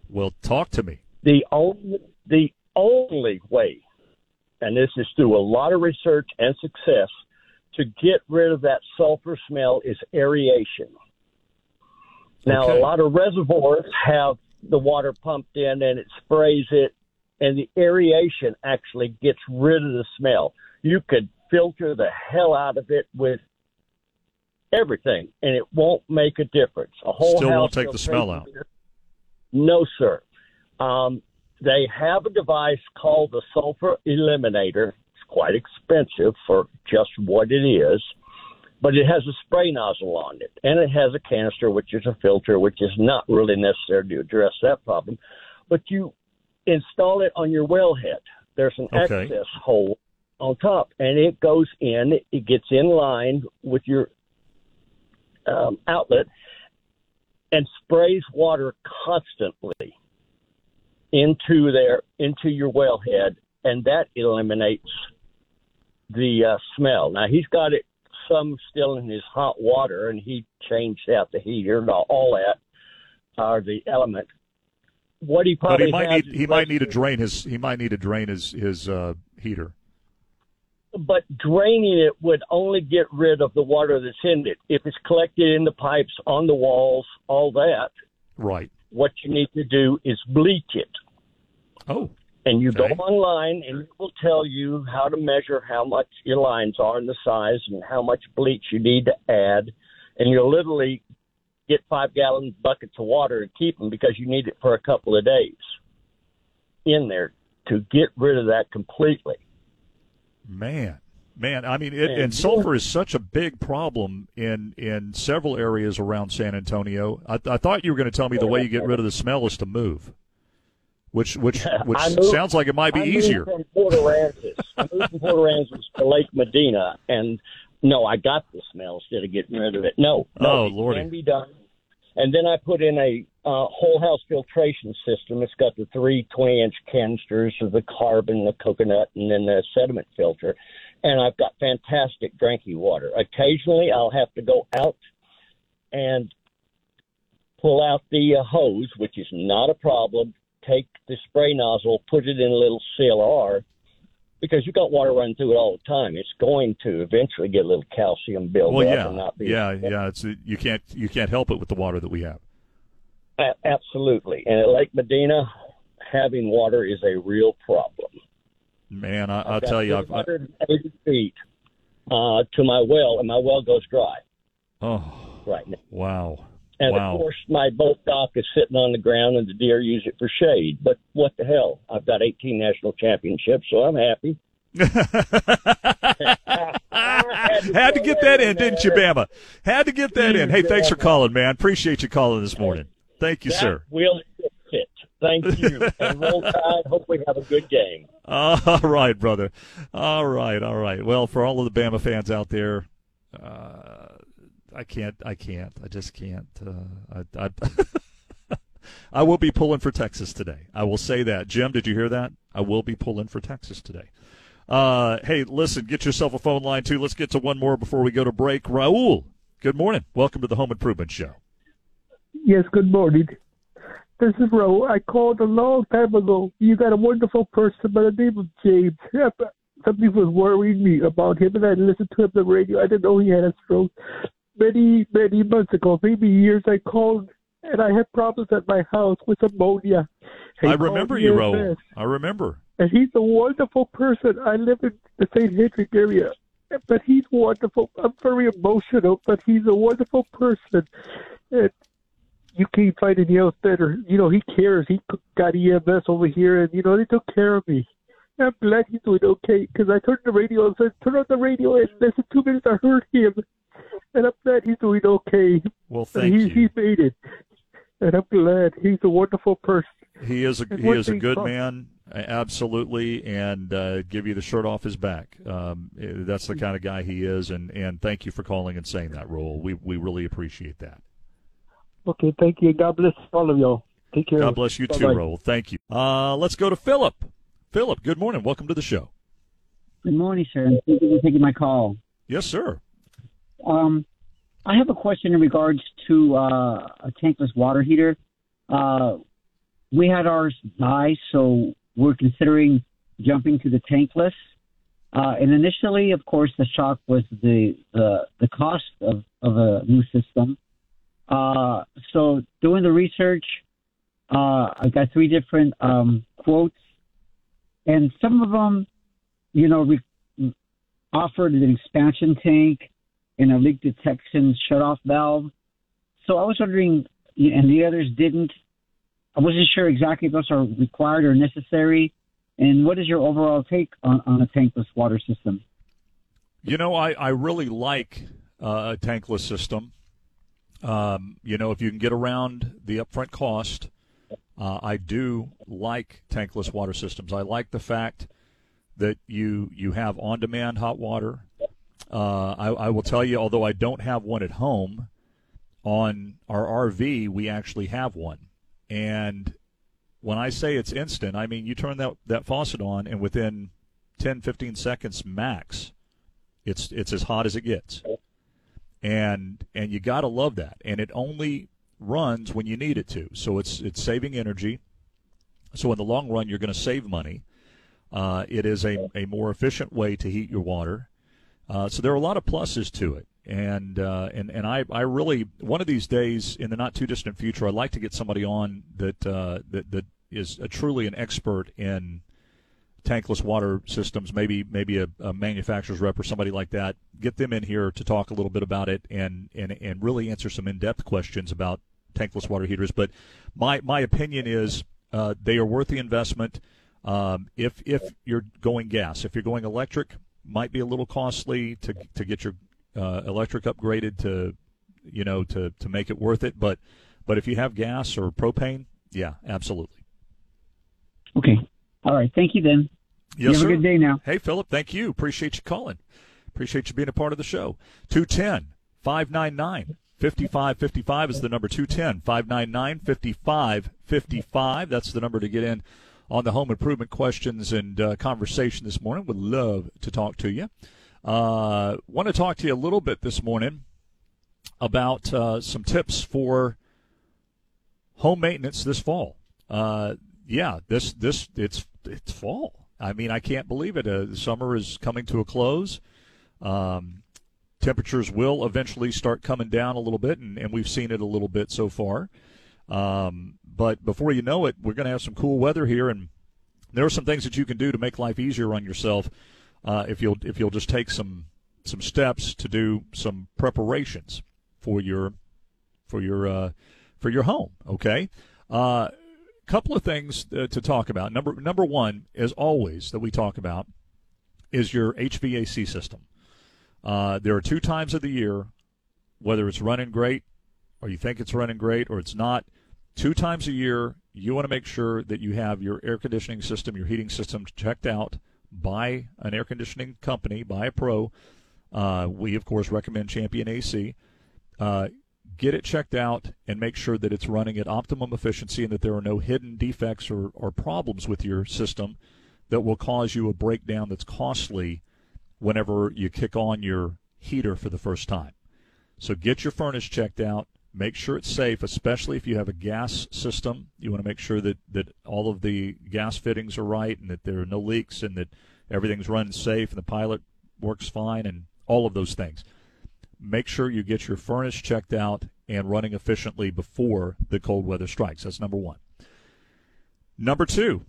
Well, talk to me. The only the only way, and this is through a lot of research and success, to get rid of that sulfur smell is aeration. Now, okay. a lot of reservoirs have the water pumped in and it sprays it, and the aeration actually gets rid of the smell. You could filter the hell out of it with everything, and it won't make a difference. A whole still won't take the smell out. No, sir. Um, they have a device called the sulfur eliminator. It's quite expensive for just what it is but it has a spray nozzle on it, and it has a canister, which is a filter, which is not really necessary to address that problem. But you install it on your wellhead. There's an okay. access hole on top, and it goes in. It gets in line with your um, outlet and sprays water constantly into there into your wellhead, and that eliminates the uh, smell. Now he's got it some still in his hot water, and he changed out the heater and all that, or the element. what he But probably he might need he might need to drain his he might need to drain his his uh, heater. but draining it would only get rid of the water that's in it. If it's collected in the pipes, on the walls, all that, Right. what you need to do is bleach it. Oh. And you Okay. go online and it will tell you how to measure how much your lines are and the size and how much bleach you need to add. And you'll literally get five gallon buckets of water and keep them because you need it for a couple of days in there to get rid of that completely. Man, man, I mean, it, And- and sulfur is such a big problem in in several areas around San Antonio. I, I thought you were going to tell me the way you get rid of the smell is to move, which which which moved- sounds like it might be I easier. From Port Aransas. I moved from Port Aransas to Lake Medina, and no, I got the smell instead of getting rid of it. No, no, Oh, it Lordy. can be done. And then I put in a uh, whole house filtration system. It's got the three 20 inch canisters of the carbon, the coconut, and then the sediment filter. And I've got fantastic drinking water. Occasionally, I'll have to go out and pull out the uh, hose, which is not a problem. Take the spray nozzle, put it in a little CLR, because you've got water running through it all the time. It's going to eventually get a little calcium build Well, yeah, and not be yeah, yeah. It's you can't you can't help it with the water that we have. A- absolutely. And at Lake Medina, having water is a real problem. Man, I, I'll I've tell you, I've, I, 180 feet uh, to my well, and my well goes dry oh right now. wow, And wow. of course, my boat dock is sitting on the ground, and the deer use it for shade. But what the hell? I've got 18 national championships, so I'm happy. Had to get that in, didn't you, Bama? Had to get that in. Hey, thanks for calling, man. Appreciate you calling this morning. Thank you, That sir. will fit. Thank you. and roll tide. Hope we have a good game. All right, brother. All right, all right. Well, for all of the Bama fans out there, uh, I can't. I can't. I just can't. Uh, I, I, I will be pulling for Texas today. I will say that. Jim, did you hear that? I will be pulling for Texas today. Uh, hey, listen, get yourself a phone line too. Let's get to one more before we go to break. Raul, good morning. Welcome to the Home Improvement Show. Yes, good morning. This is Raul. I called a long time ago. You got a wonderful person by the name of James. Something was worrying me about him, and I listened to him on the radio. I didn't know he had a stroke. Many, many months ago, maybe years, I called, and I had problems at my house with ammonia. He I remember you, Raul. I remember. and he's a wonderful person. I live in the St. Hendrick area, but he's wonderful. I'm very emotional, but he's a wonderful person. And you can't find any else better. You know, he cares. He got EMS over here, and you know they took care of me. I'm glad he's doing okay because I turned the radio and said, "Turn on the radio," and less than two minutes I heard him, and I'm glad he's doing okay. Well, thank he, you. He made it, and I'm glad he's a wonderful person. He is a And he is a good from- man, absolutely, and uh, give you the shirt off his back. Um, eh, that's the kind of guy he is, and, and thank you for calling and saying that, Raul. We we really appreciate that. Okay, thank you. God bless all of y'all. Take care. God bless you too, Bye-bye. Raul. Thank you. Uh, let's go to Philip. Philip, good morning. Welcome to the show. Good morning, sir. Thank you for taking my call. Yes, sir. Um, I have a question in regards to uh, a tankless water heater. Uh, we had ours die, so we're considering jumping to the tankless. Uh, and initially, of course, the shock was the the, the cost of, of a new system. Uh, so doing the research, uh, I got three different um, quotes, and some of them, you know, re- offered an expansion tank and a leak detection shutoff valve. So I was wondering, and the others didn't. I wasn't sure exactly if those are required or necessary. And what is your overall take on, on a tankless water system? You know, I, I really like uh, a tankless system. Um, you know, if you can get around the upfront cost, uh, I do like tankless water systems. I like the fact that you you have on-demand hot water. Uh, I, I will tell you, although I don't have one at home, on our RV we actually have one, and when I say it's instant, I mean you turn that that faucet on, and within 10, 15 seconds max, it's it's as hot as it gets, and and you got to love that. And it only runs when you need it to, so it's it's saving energy. So in the long run, you're going to save money. Uh, it is a, a more efficient way to heat your water. Uh, so there are a lot of pluses to it. And uh, and and I, I really one of these days in the not too distant future I'd like to get somebody on that uh, that that is truly an expert in tankless water systems, maybe maybe a, a, manufacturer's rep or somebody like that. Get them in here to talk a little bit about it and and, and really answer some in depth questions about tankless water heaters. But my my opinion is uh, they are worth the investment. Um, if if you're going gas, if you're going electric, might be a little costly to to get your uh, electric upgraded to you know to to make it worth it. But but if you have gas or propane, yeah, absolutely. Okay. All right. Thank you then. Yes, you have sir. a good day now. Hey, Philip. Thank you. Appreciate you calling. Appreciate you being a part of the show. 210 599 5555 is the number 210 599 5555. That's the number to get in on the home improvement questions and uh, conversation this morning. Would love to talk to you. Uh, want to talk to you a little bit this morning about uh, some tips for home maintenance this fall. Uh, yeah, this this it's it's fall. I mean, I can't believe it. Uh, summer is coming to a close. Um, temperatures will eventually start coming down a little bit, and, and we've seen it a little bit so far. Um, but before you know it, we're going to have some cool weather here, and there are some things that you can do to make life easier on yourself uh, if you'll if you'll just take some some steps to do some preparations for your for your uh, for your home. Okay, a uh, couple of things uh, to talk about. Number number one, as always, that we talk about is your HVAC system. Uh, there are two times of the year, whether it's running great or you think it's running great or it's not. Two times a year, you want to make sure that you have your air conditioning system, your heating system checked out by an air conditioning company, by a pro. Uh, we, of course, recommend Champion AC. Uh, get it checked out and make sure that it's running at optimum efficiency and that there are no hidden defects or, or problems with your system that will cause you a breakdown that's costly whenever you kick on your heater for the first time. So get your furnace checked out. Make sure it's safe, especially if you have a gas system. You want to make sure that, that all of the gas fittings are right and that there are no leaks and that everything's running safe and the pilot works fine and all of those things. Make sure you get your furnace checked out and running efficiently before the cold weather strikes. That's number one. Number two,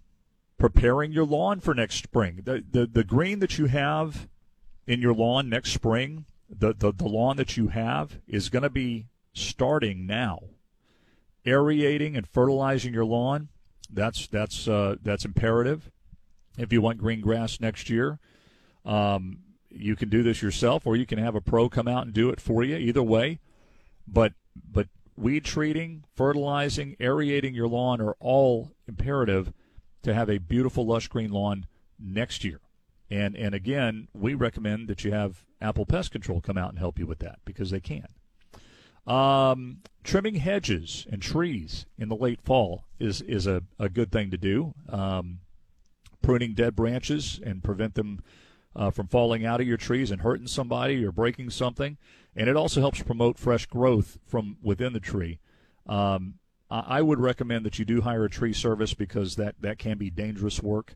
preparing your lawn for next spring. The, the, the green that you have in your lawn next spring, the, the, the lawn that you have is going to be starting now. Aerating and fertilizing your lawn, that's that's uh, that's imperative. If you want green grass next year, um, you can do this yourself, or you can have a pro come out and do it for you. Either way, but but weed treating, fertilizing, aerating your lawn are all imperative to have a beautiful lush green lawn next year. And and again, we recommend that you have Apple Pest Control come out and help you with that because they can. Um, trimming hedges and trees in the late fall is is a, a good thing to do. Um, pruning dead branches and prevent them uh, from falling out of your trees and hurting somebody or breaking something. And it also helps promote fresh growth from within the tree. Um, I would recommend that you do hire a tree service because that, that can be dangerous work.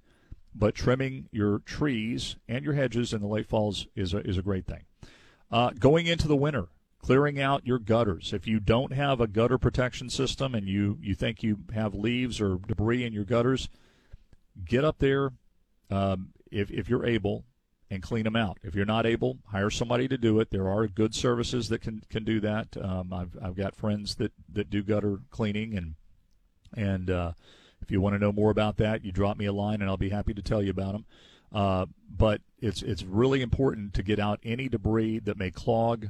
But trimming your trees and your hedges in the late falls is a, is a great thing. Uh, going into the winter, clearing out your gutters. If you don't have a gutter protection system and you, you think you have leaves or debris in your gutters, get up there um, if, if you're able and clean them out. If you're not able, hire somebody to do it. There are good services that can, can do that. Um, I've, I've got friends that, that do gutter cleaning and and uh, if you want to know more about that, you drop me a line and I'll be happy to tell you about them. Uh, but it's it's really important to get out any debris that may clog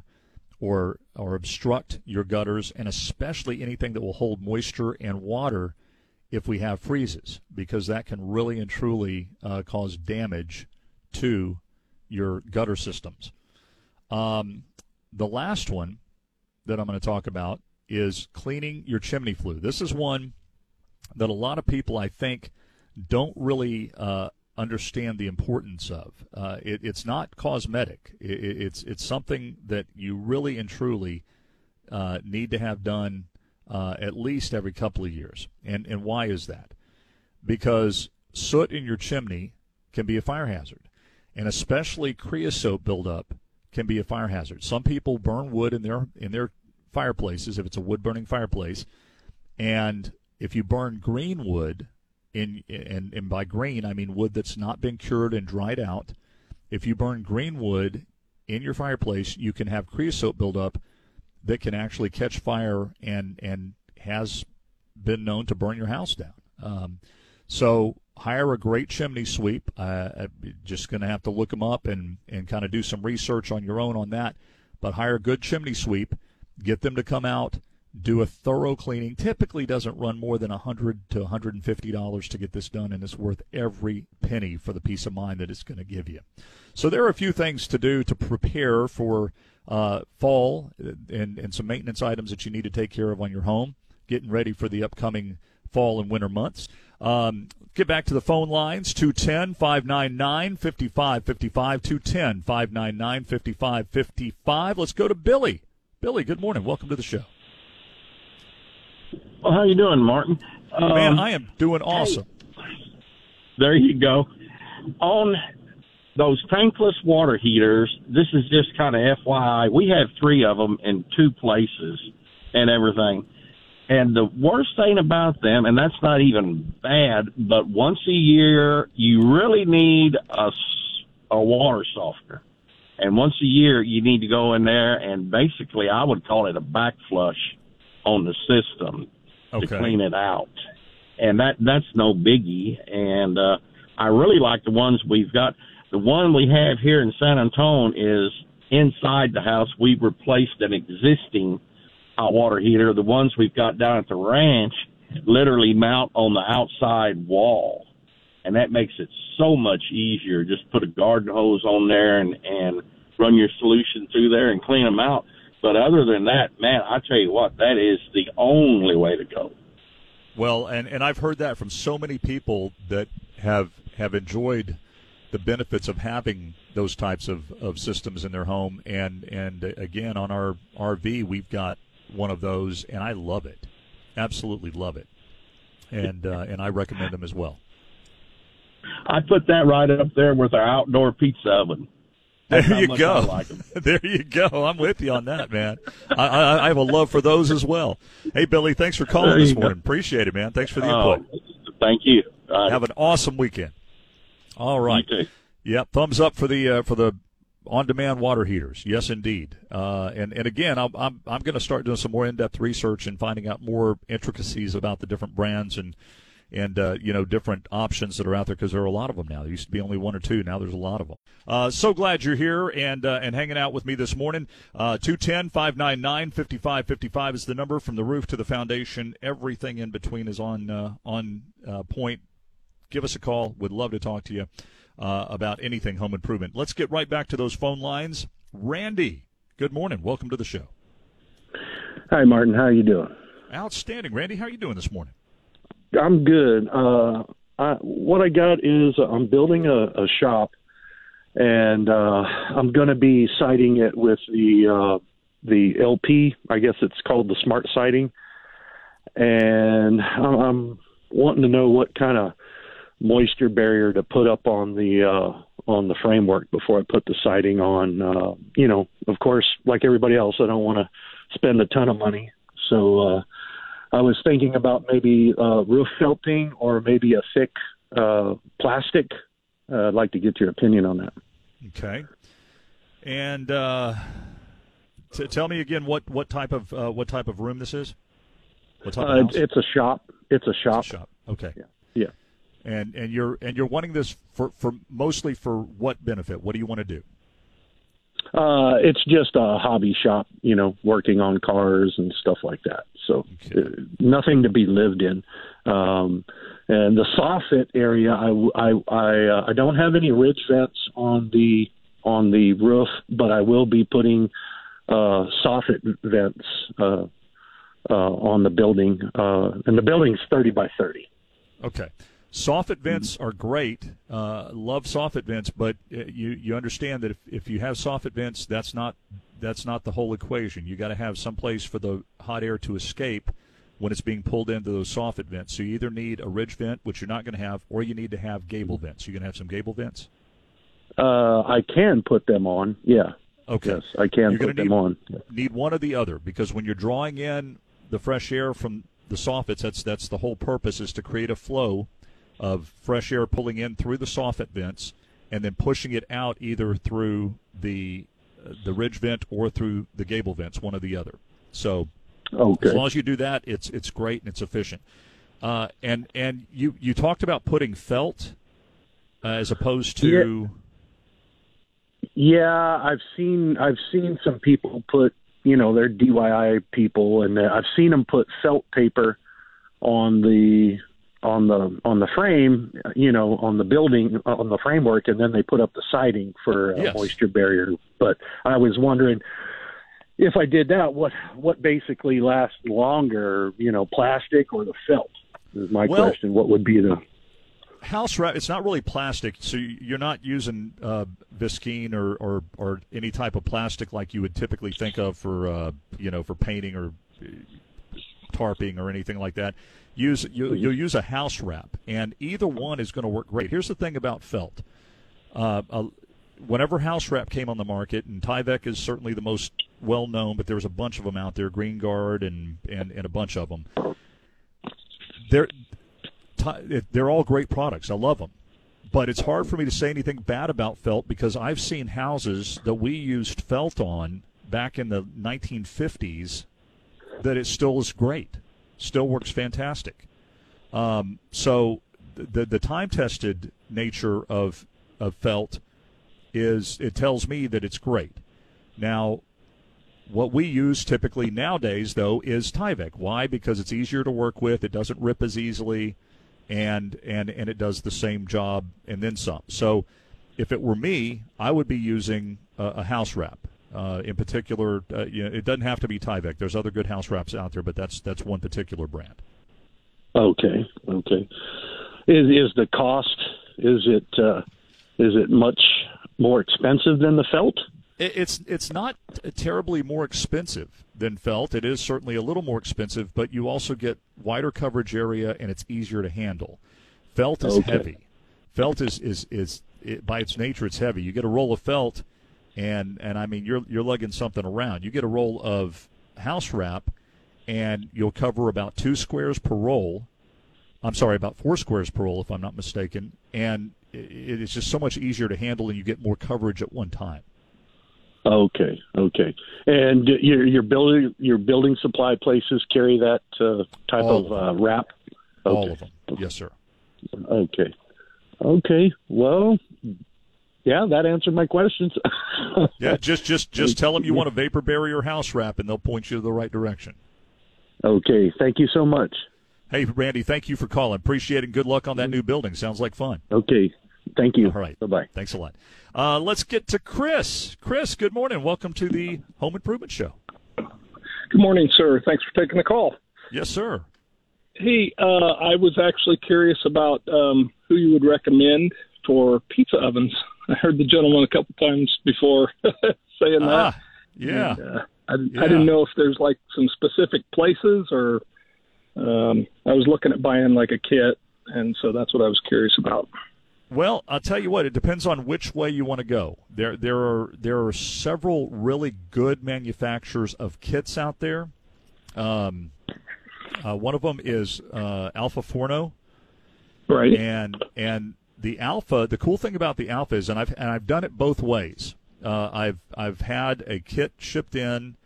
or or obstruct your gutters, and especially anything that will hold moisture and water if we have freezes, because that can really and truly uh, cause damage to your gutter systems. Um, the last one that I'm going to talk about is cleaning your chimney flue. This is one that a lot of people, I think, don't really uh, understand the importance of. Uh, it, it's not cosmetic. It, it's it's something that you really and truly uh, need to have done uh, at least every couple of years. And and why is that? because soot in your chimney can be a fire hazard, and especially creosote buildup can be a fire hazard. Some people burn wood in their in their fireplaces if it's a wood burning fireplace, and if you burn green wood, in and, and by green I mean wood that's not been cured and dried out, if you burn green wood in your fireplace, you can have creosote buildup that can actually catch fire and and has been known to burn your house down. Um, so hire a great chimney sweep. Uh, I'm just going to have to look them up and, and kind of do some research on your own on that. But hire a good chimney sweep, get them to come out, do a thorough cleaning. Typically doesn't run more than a hundred to hundred and fifty dollars to get this done, and it's worth every penny for the peace of mind that it's going to give you. So there are a few things to do to prepare for uh, fall and, and some maintenance items that you need to take care of on your home, getting ready for the upcoming fall and winter months. Um, get back to the phone lines 210 599 5555. 210 599 5555. Let's go to Billy. Billy, good morning. Welcome to the show. Well, how you doing, Martin? Man, Um, I am doing awesome. There you go. On those tankless water heaters, this is just kind of FYI. We have three of them in two places and everything. And the worst thing about them, and that's not even bad, but once a year you really need a, a water softener. And once a year you need to go in there and basically I would call it a back flush on the system Okay. to clean it out. And that that's no biggie. And uh, I really like the ones we've got. The one we have here in San Antonio is inside the house. We've replaced an existing hot water heater. The ones we've got down at the ranch literally mount on the outside wall. And that makes it so much easier. Just put a garden hose on there and, and run your solution through there and clean them out. But other than that, man, I tell you what, that is the only way to go. Well, and, and I've heard that from so many people that have have enjoyed the benefits of having those types of, of systems in their home. And and again, on our RV, we've got one of those, and I love it, absolutely love it, and uh, and I recommend them as well. I put that right up there with our outdoor pizza oven. That's There you go. I like 'em. there you go. I'm with you on that, man. I, I, I have a love for those as well. Hey, Billy, thanks for calling this you go. morning. Appreciate it, man. Thanks for the Oh, input. thank you. All right. Have an awesome weekend. All right. You too. Yep. Thumbs up for the uh, for the on-demand water heaters. Yes, indeed. Uh, and and again, I'm I'm, I'm going to start doing some more in-depth research and finding out more intricacies about the different brands and and uh, you know different options that are out there because there are a lot of them now. There used to be only one or two. Now there's a lot of them. Uh, so glad you're here and uh, and hanging out with me this morning. Uh, 210-599-5555 is the number from the roof to the foundation. Everything in between is on uh, on uh, point. Give us a call. Would love to talk to you uh, about anything home improvement. Let's get right back to those phone lines. Randy, good morning. Welcome to the show. Hi, Martin. How are you doing? Outstanding, Randy. How are you doing this morning? I'm good. Uh, I, what I got is I'm building a, a shop, and uh, I'm going to be siding it with the uh, the LP. I guess it's called the Smart Siding, and I'm, I'm wanting to know what kind of moisture barrier to put up on the uh, on the framework before I put the siding on. Uh, you know, of course, like everybody else, I don't want to spend a ton of money, so. Uh, I was thinking about maybe uh, roof felting or maybe a thick uh, plastic. Uh, I'd like to get your opinion on that. Okay. And uh, t- tell me again what, what type of uh, what type of room this is. What type Uh, of it's, house? it's a shop. It's a shop. shop. Okay. Yeah. Yeah. And and you're and you're wanting this for, for mostly for what benefit? What do you want to do? Uh, it's just a hobby shop, you know, working on cars and stuff like that. So uh, nothing to be lived in. Um, and the soffit area, I I I, uh, I don't have any ridge vents on the on the roof, but I will be putting uh, soffit vents uh, uh, on the building. Uh, and the building's thirty by thirty. Okay. Soffit vents are great. Uh, love soffit vents, but uh, you you understand that if, if you have soffit vents, that's not that's not the whole equation. You got to have some place for the hot air to escape when it's being pulled into those soffit vents. So you either need a ridge vent, which you're not going to have, or you need to have gable vents. You're going to have some gable vents? Uh, I can put them on. Yeah. Okay. Yes, I can You're put them need, on. Need one or the other because when you're drawing in the fresh air from the soffits, that's that's the whole purpose is to create a flow of fresh air pulling in through the soffit vents and then pushing it out either through the the ridge vent or through the gable vents, one or the other. So Okay. as long as you do that, it's it's great and it's efficient. Uh, and and you you talked about putting felt uh, as opposed to Yeah, I've seen I've seen some people put you know they're DIY people, and uh, I've seen them put felt paper on the on the on the frame, you know, on the building on the framework, and then they put up the siding for a Yes. moisture barrier. But I was wondering if I did that, what what basically lasts longer, you know, plastic or the felt? Is my Well- question. What would be the house wrap it's not really plastic so you're not using uh, visqueen or, or, or any type of plastic like you would typically think of for uh, you know for painting or uh, tarping or anything like that use you, you'll use a house wrap and either one is going to work great. Here's the thing about felt. Uh, uh, whenever house wrap came on the market and Tyvek is certainly the most well known but there's a bunch of them out there Green Guard and, and, and a bunch of them they're they're all great products. I love them. But it's hard for me to say anything bad about felt because I've seen houses that we used felt on back in the 1950s that it still is great, still works fantastic. Um, so the the time tested nature of of felt is it tells me that it's great. Now, what we use typically nowadays, though, is Tyvek. Why? Because it's easier to work with. It doesn't rip as easily, and and and it does the same job and then some. So, if it were me, I would be using a, a house wrap. Uh, in particular, uh, you know, it doesn't have to be Tyvek. There's other good house wraps out there, but that's that's one particular brand. Okay, okay. Is is the cost? Is it uh, is it much more expensive than the felt? It's it's not terribly more expensive than felt. It is certainly a little more expensive, but you also get wider coverage area and it's easier to handle. Felt is Okay. heavy. Felt is is is it, by its nature it's heavy. You get a roll of felt, and and I mean you're you're lugging something around. You get a roll of house wrap, and you'll cover about two squares per roll. I'm sorry, about four squares per roll, if I'm not mistaken. And it, it is just so much easier to handle, and you get more coverage at one time. Okay, okay. And your your building your building supply places carry that uh, type All of uh, wrap. Okay. All of them, yes, sir. Okay, okay. Well, yeah, that answered my questions. Yeah, just just just tell them you want a vapor barrier house wrap, and they'll point you to the right direction. okay, thank you so much. Hey, Randy, thank you for calling. Appreciate it. Good luck on that new building. Sounds like fun. Okay, thank you. All right. Bye bye. Thanks a lot. Uh, let's get to Chris. Chris, good morning. Welcome to the Home Improvement Show. Good morning, sir. Thanks for taking the call. Yes, sir. Hey, uh, I was actually curious about um, who you would recommend for pizza ovens. I heard the gentleman a couple times before saying that. Ah, yeah. And, uh, I, Yeah. I didn't know if there's like some specific places or um, I was looking at buying like a kit, and so that's what I was curious about. Well, I'll tell you what. It depends on which way you want to go. There, there are there are several really good manufacturers of kits out there. Um, uh, one of them is uh, Alfa Forno, right? And and the Alfa. The cool thing about the Alfa is, and I've and I've done it both ways. Uh, I've I've had a kit shipped in.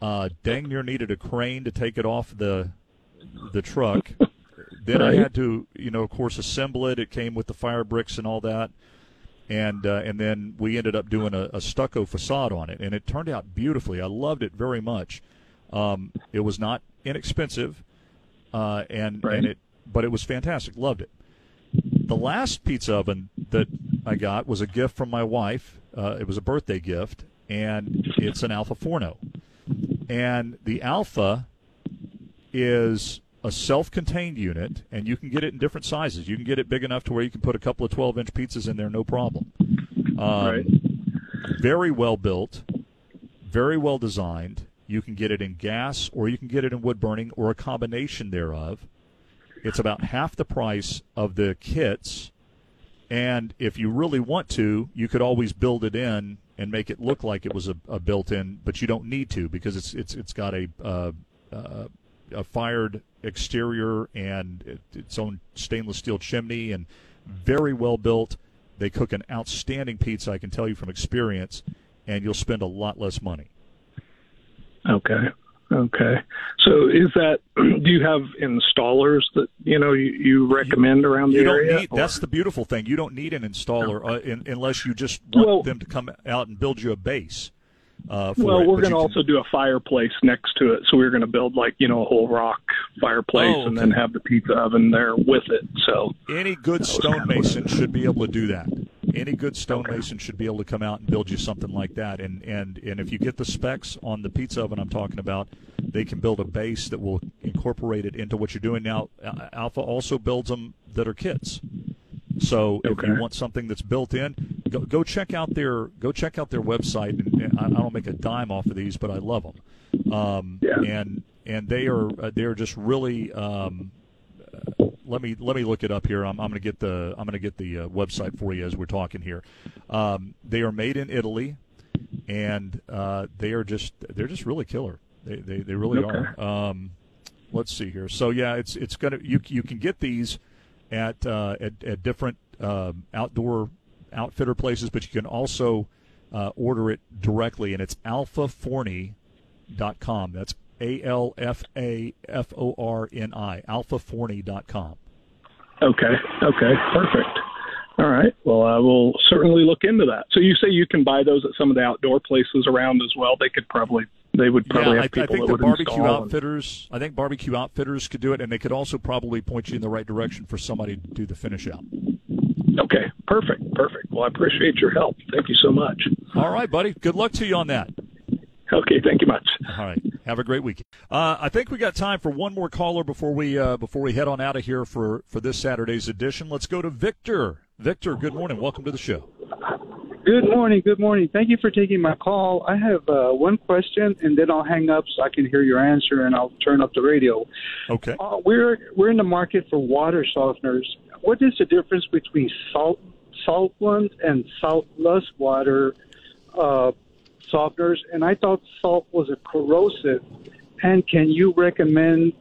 Uh, dang near needed a crane to take it off the the truck. then I had to, you know, of course, assemble it. It came with the fire bricks and all that, and uh, and then we ended up doing a, a stucco facade on it, and it turned out beautifully. I loved it very much. Um, it was not inexpensive, uh, and Right. and it, but it was fantastic. Loved it. The last pizza oven that I got was a gift from my wife. Uh, it was a birthday gift, and it's an Alfa Forno. And the Alfa is a self-contained unit, and you can get it in different sizes. You can get it big enough to where you can put a couple of 12-inch pizzas in there, no problem. Um, Right. Very well built, very well designed, You can get it in gas, or you can get it in wood burning, or a combination thereof. It's about half the price of the kits. And if you really want to, you could always build it in and make it look like it was a, a built-in, but you don't need to because it's it's it's got a uh, uh, a fired exterior and its own stainless steel chimney and very well built. They cook an outstanding pizza, I can tell you from experience, and you'll spend a lot less money. Okay. Okay. So is that do you have installers that you know you, you recommend around the you don't area? Need, that's the beautiful thing. You don't need an installer uh, in, unless you just want Well- them to come out and build you a base. Uh, well, it, we're going to also do a fireplace next to it, so we're going to build like you know a whole rock fireplace, Oh, and then have the pizza oven there with it. So Any good stonemason should be able to do that. Any good stonemason should be able to come out and build you something like that. And, and and if you get the specs on the pizza oven I'm talking about, they can build a base that will incorporate it into what you're doing now. Alfa also builds them that are kits. So if you want something that's built in, go, go check out their go check out their website. And, I, I don't make a dime off of these, but I love them. Um, And and they are uh, they're just really. Um, let me let me look it up here. I'm, I'm going to get the I'm going to get the uh, website for you as we're talking here. Um, they are made in Italy, and uh, they are just they're just really killer. They they, they really Okay. are. Um, let's see here. So yeah, it's it's gonna you you can get these at uh, at, at different um outdoor outfitter places, but you can also uh, order it directly, and it's alfaforni.com. That's A L F A F O R N I, alfaforni.com. okay, okay, perfect. All right. Well, I will certainly look into that. So you say you can buy those at some of the outdoor places around as well. They could probably they would probably yeah, I, have people I think that the barbecue outfitters. I think barbecue outfitters could do it, and they could also probably point you in the right direction for somebody to do the finish out. Okay, perfect, perfect. Well, I appreciate your help. Thank you so much. All right, buddy. Good luck to you on that. Okay, thank you much. All right. Have a great week. Uh, I think we got time for one more caller before we uh, before we head on out of here for for this Saturday's edition. Let's go to Victor. Victor, good morning. Welcome to the show. Good morning. Good morning. Thank you for taking my call. I have uh, one question, and then I'll hang up so I can hear your answer, and I'll turn up the radio. Okay. Uh, we're we're in the market for water softeners. What is the difference between salt salt ones and saltless water uh, softeners? And I thought salt was a corrosive. And can you recommend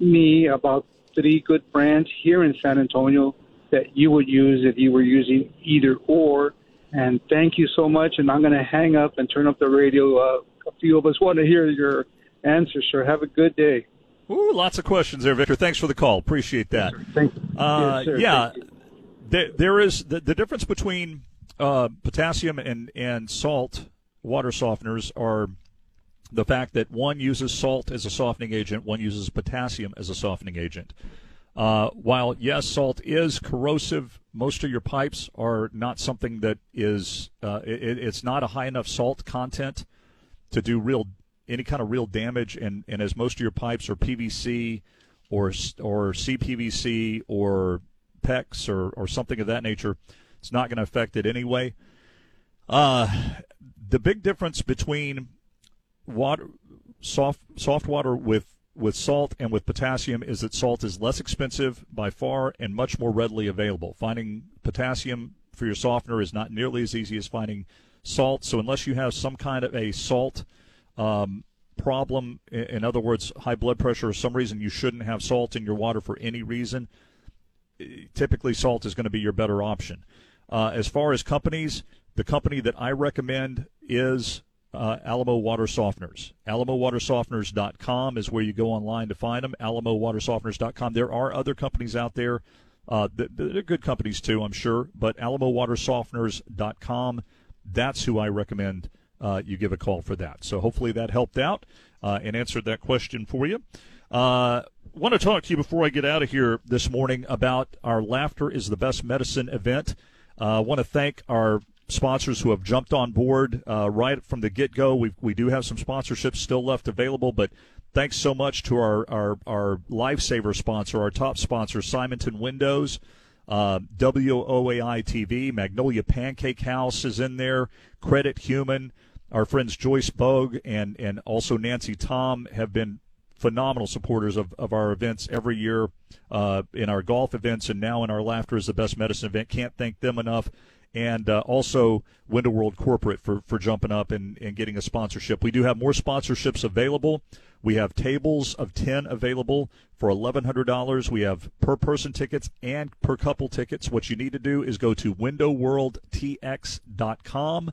me about three good brands here in San Antonio that you would use if you were using either or? And thank you so much. And I'm going to hang up and turn up the radio. Uh, a few of us want to hear your answer, sir. Have a good day. Ooh, lots of questions there, Victor. Thanks for the call. Appreciate that. Thank Uh, Yes, sir. yeah, there, there is the, the difference between uh, potassium and, and salt water softeners are the fact that one uses salt as a softening agent, one uses potassium as a softening agent. Uh, while yes, salt is corrosive, most of your pipes are not something that is. Uh, it, it's not a high enough salt content to do real any kind of real damage. And, and as most of your pipes are PVC or or CPVC or PEX or or something of that nature, it's not going to affect it anyway. Uh, the big difference between water, soft soft water with with salt and with potassium is that salt is less expensive by far and much more readily available. Finding potassium for your softener is not nearly as easy as finding salt. So unless you have some kind of a salt um, problem, in other words, high blood pressure or some reason you shouldn't have salt in your water for any reason, typically salt is going to be your better option. Uh, as far as companies, the company that I recommend is uh, Alamo Water Softeners. AlamoWaterSofteners.com is where you go online to find them. AlamoWaterSofteners.com. There are other companies out there. Uh, are good companies too, I'm sure. But AlamoWaterSofteners.com. That's who I recommend uh, you give a call for that. So hopefully that helped out uh, and answered that question for you. Uh, want to talk to you before I get out of here this morning about our Laughter is the Best Medicine event. I uh, want to thank our sponsors who have jumped on board uh, right from the get go. We we do have some sponsorships still left available, but thanks so much to our our our lifesaver sponsor, our top sponsor, Simonton Windows. Uh, WOAI TV, Magnolia Pancake House is in there, Credit Human, our friends Joyce Bogue and and also Nancy Tom have been phenomenal supporters of, of our events every year uh, in our golf events and now in our Laughter is the Best Medicine event. Can't thank them enough. And uh, also Window World Corporate for, for jumping up and, and getting a sponsorship. We do have more sponsorships available. We have tables of 10 available for $1,100. We have per person tickets and per couple tickets. What you need to do is go to windowworldtx.com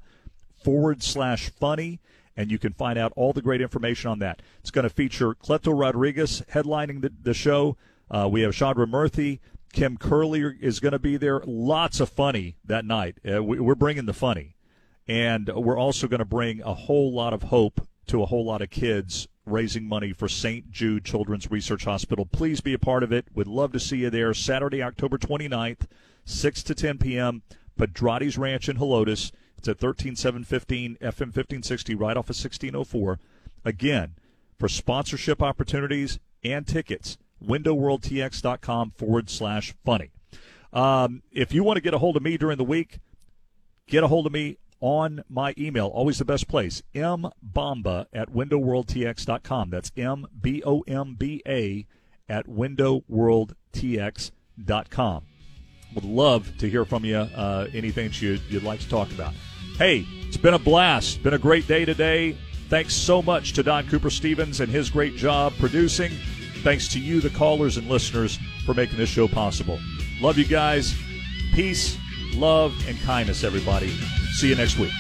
forward slash funny and you can find out all the great information on that. It's going to feature Cleto Rodriguez headlining the, the show. Uh, we have Chandra Murthy. Kim Curley is going to be there. Lots of funny that night. Uh, we, we're bringing the funny. And we're also going to bring a whole lot of hope to a whole lot of kids raising money for St. Jude Children's Research Hospital. Please be a part of it. We'd love to see you there Saturday, October 29th, 6 to 10 p.m. Pedrotti's Ranch in Helotes. It's at 13715 FM 1560 right off of 1604. Again, for sponsorship opportunities and tickets, windowworldtx.com forward slash funny. Um, if you want to get a hold of me during the week, get a hold of me on my email. Always the best place. mbomba at windowworldtx.com. That's M B O M B A at windowworldtx.com. Would love to hear from you. Uh, anything you'd, you'd like to talk about. Hey, it's been a blast. Been a great day today. Thanks so much to Don Cooper Stevens and his great job producing. Thanks to you, the callers and listeners, for making this show possible. Love you guys. Peace, love, and kindness, everybody. See you next week.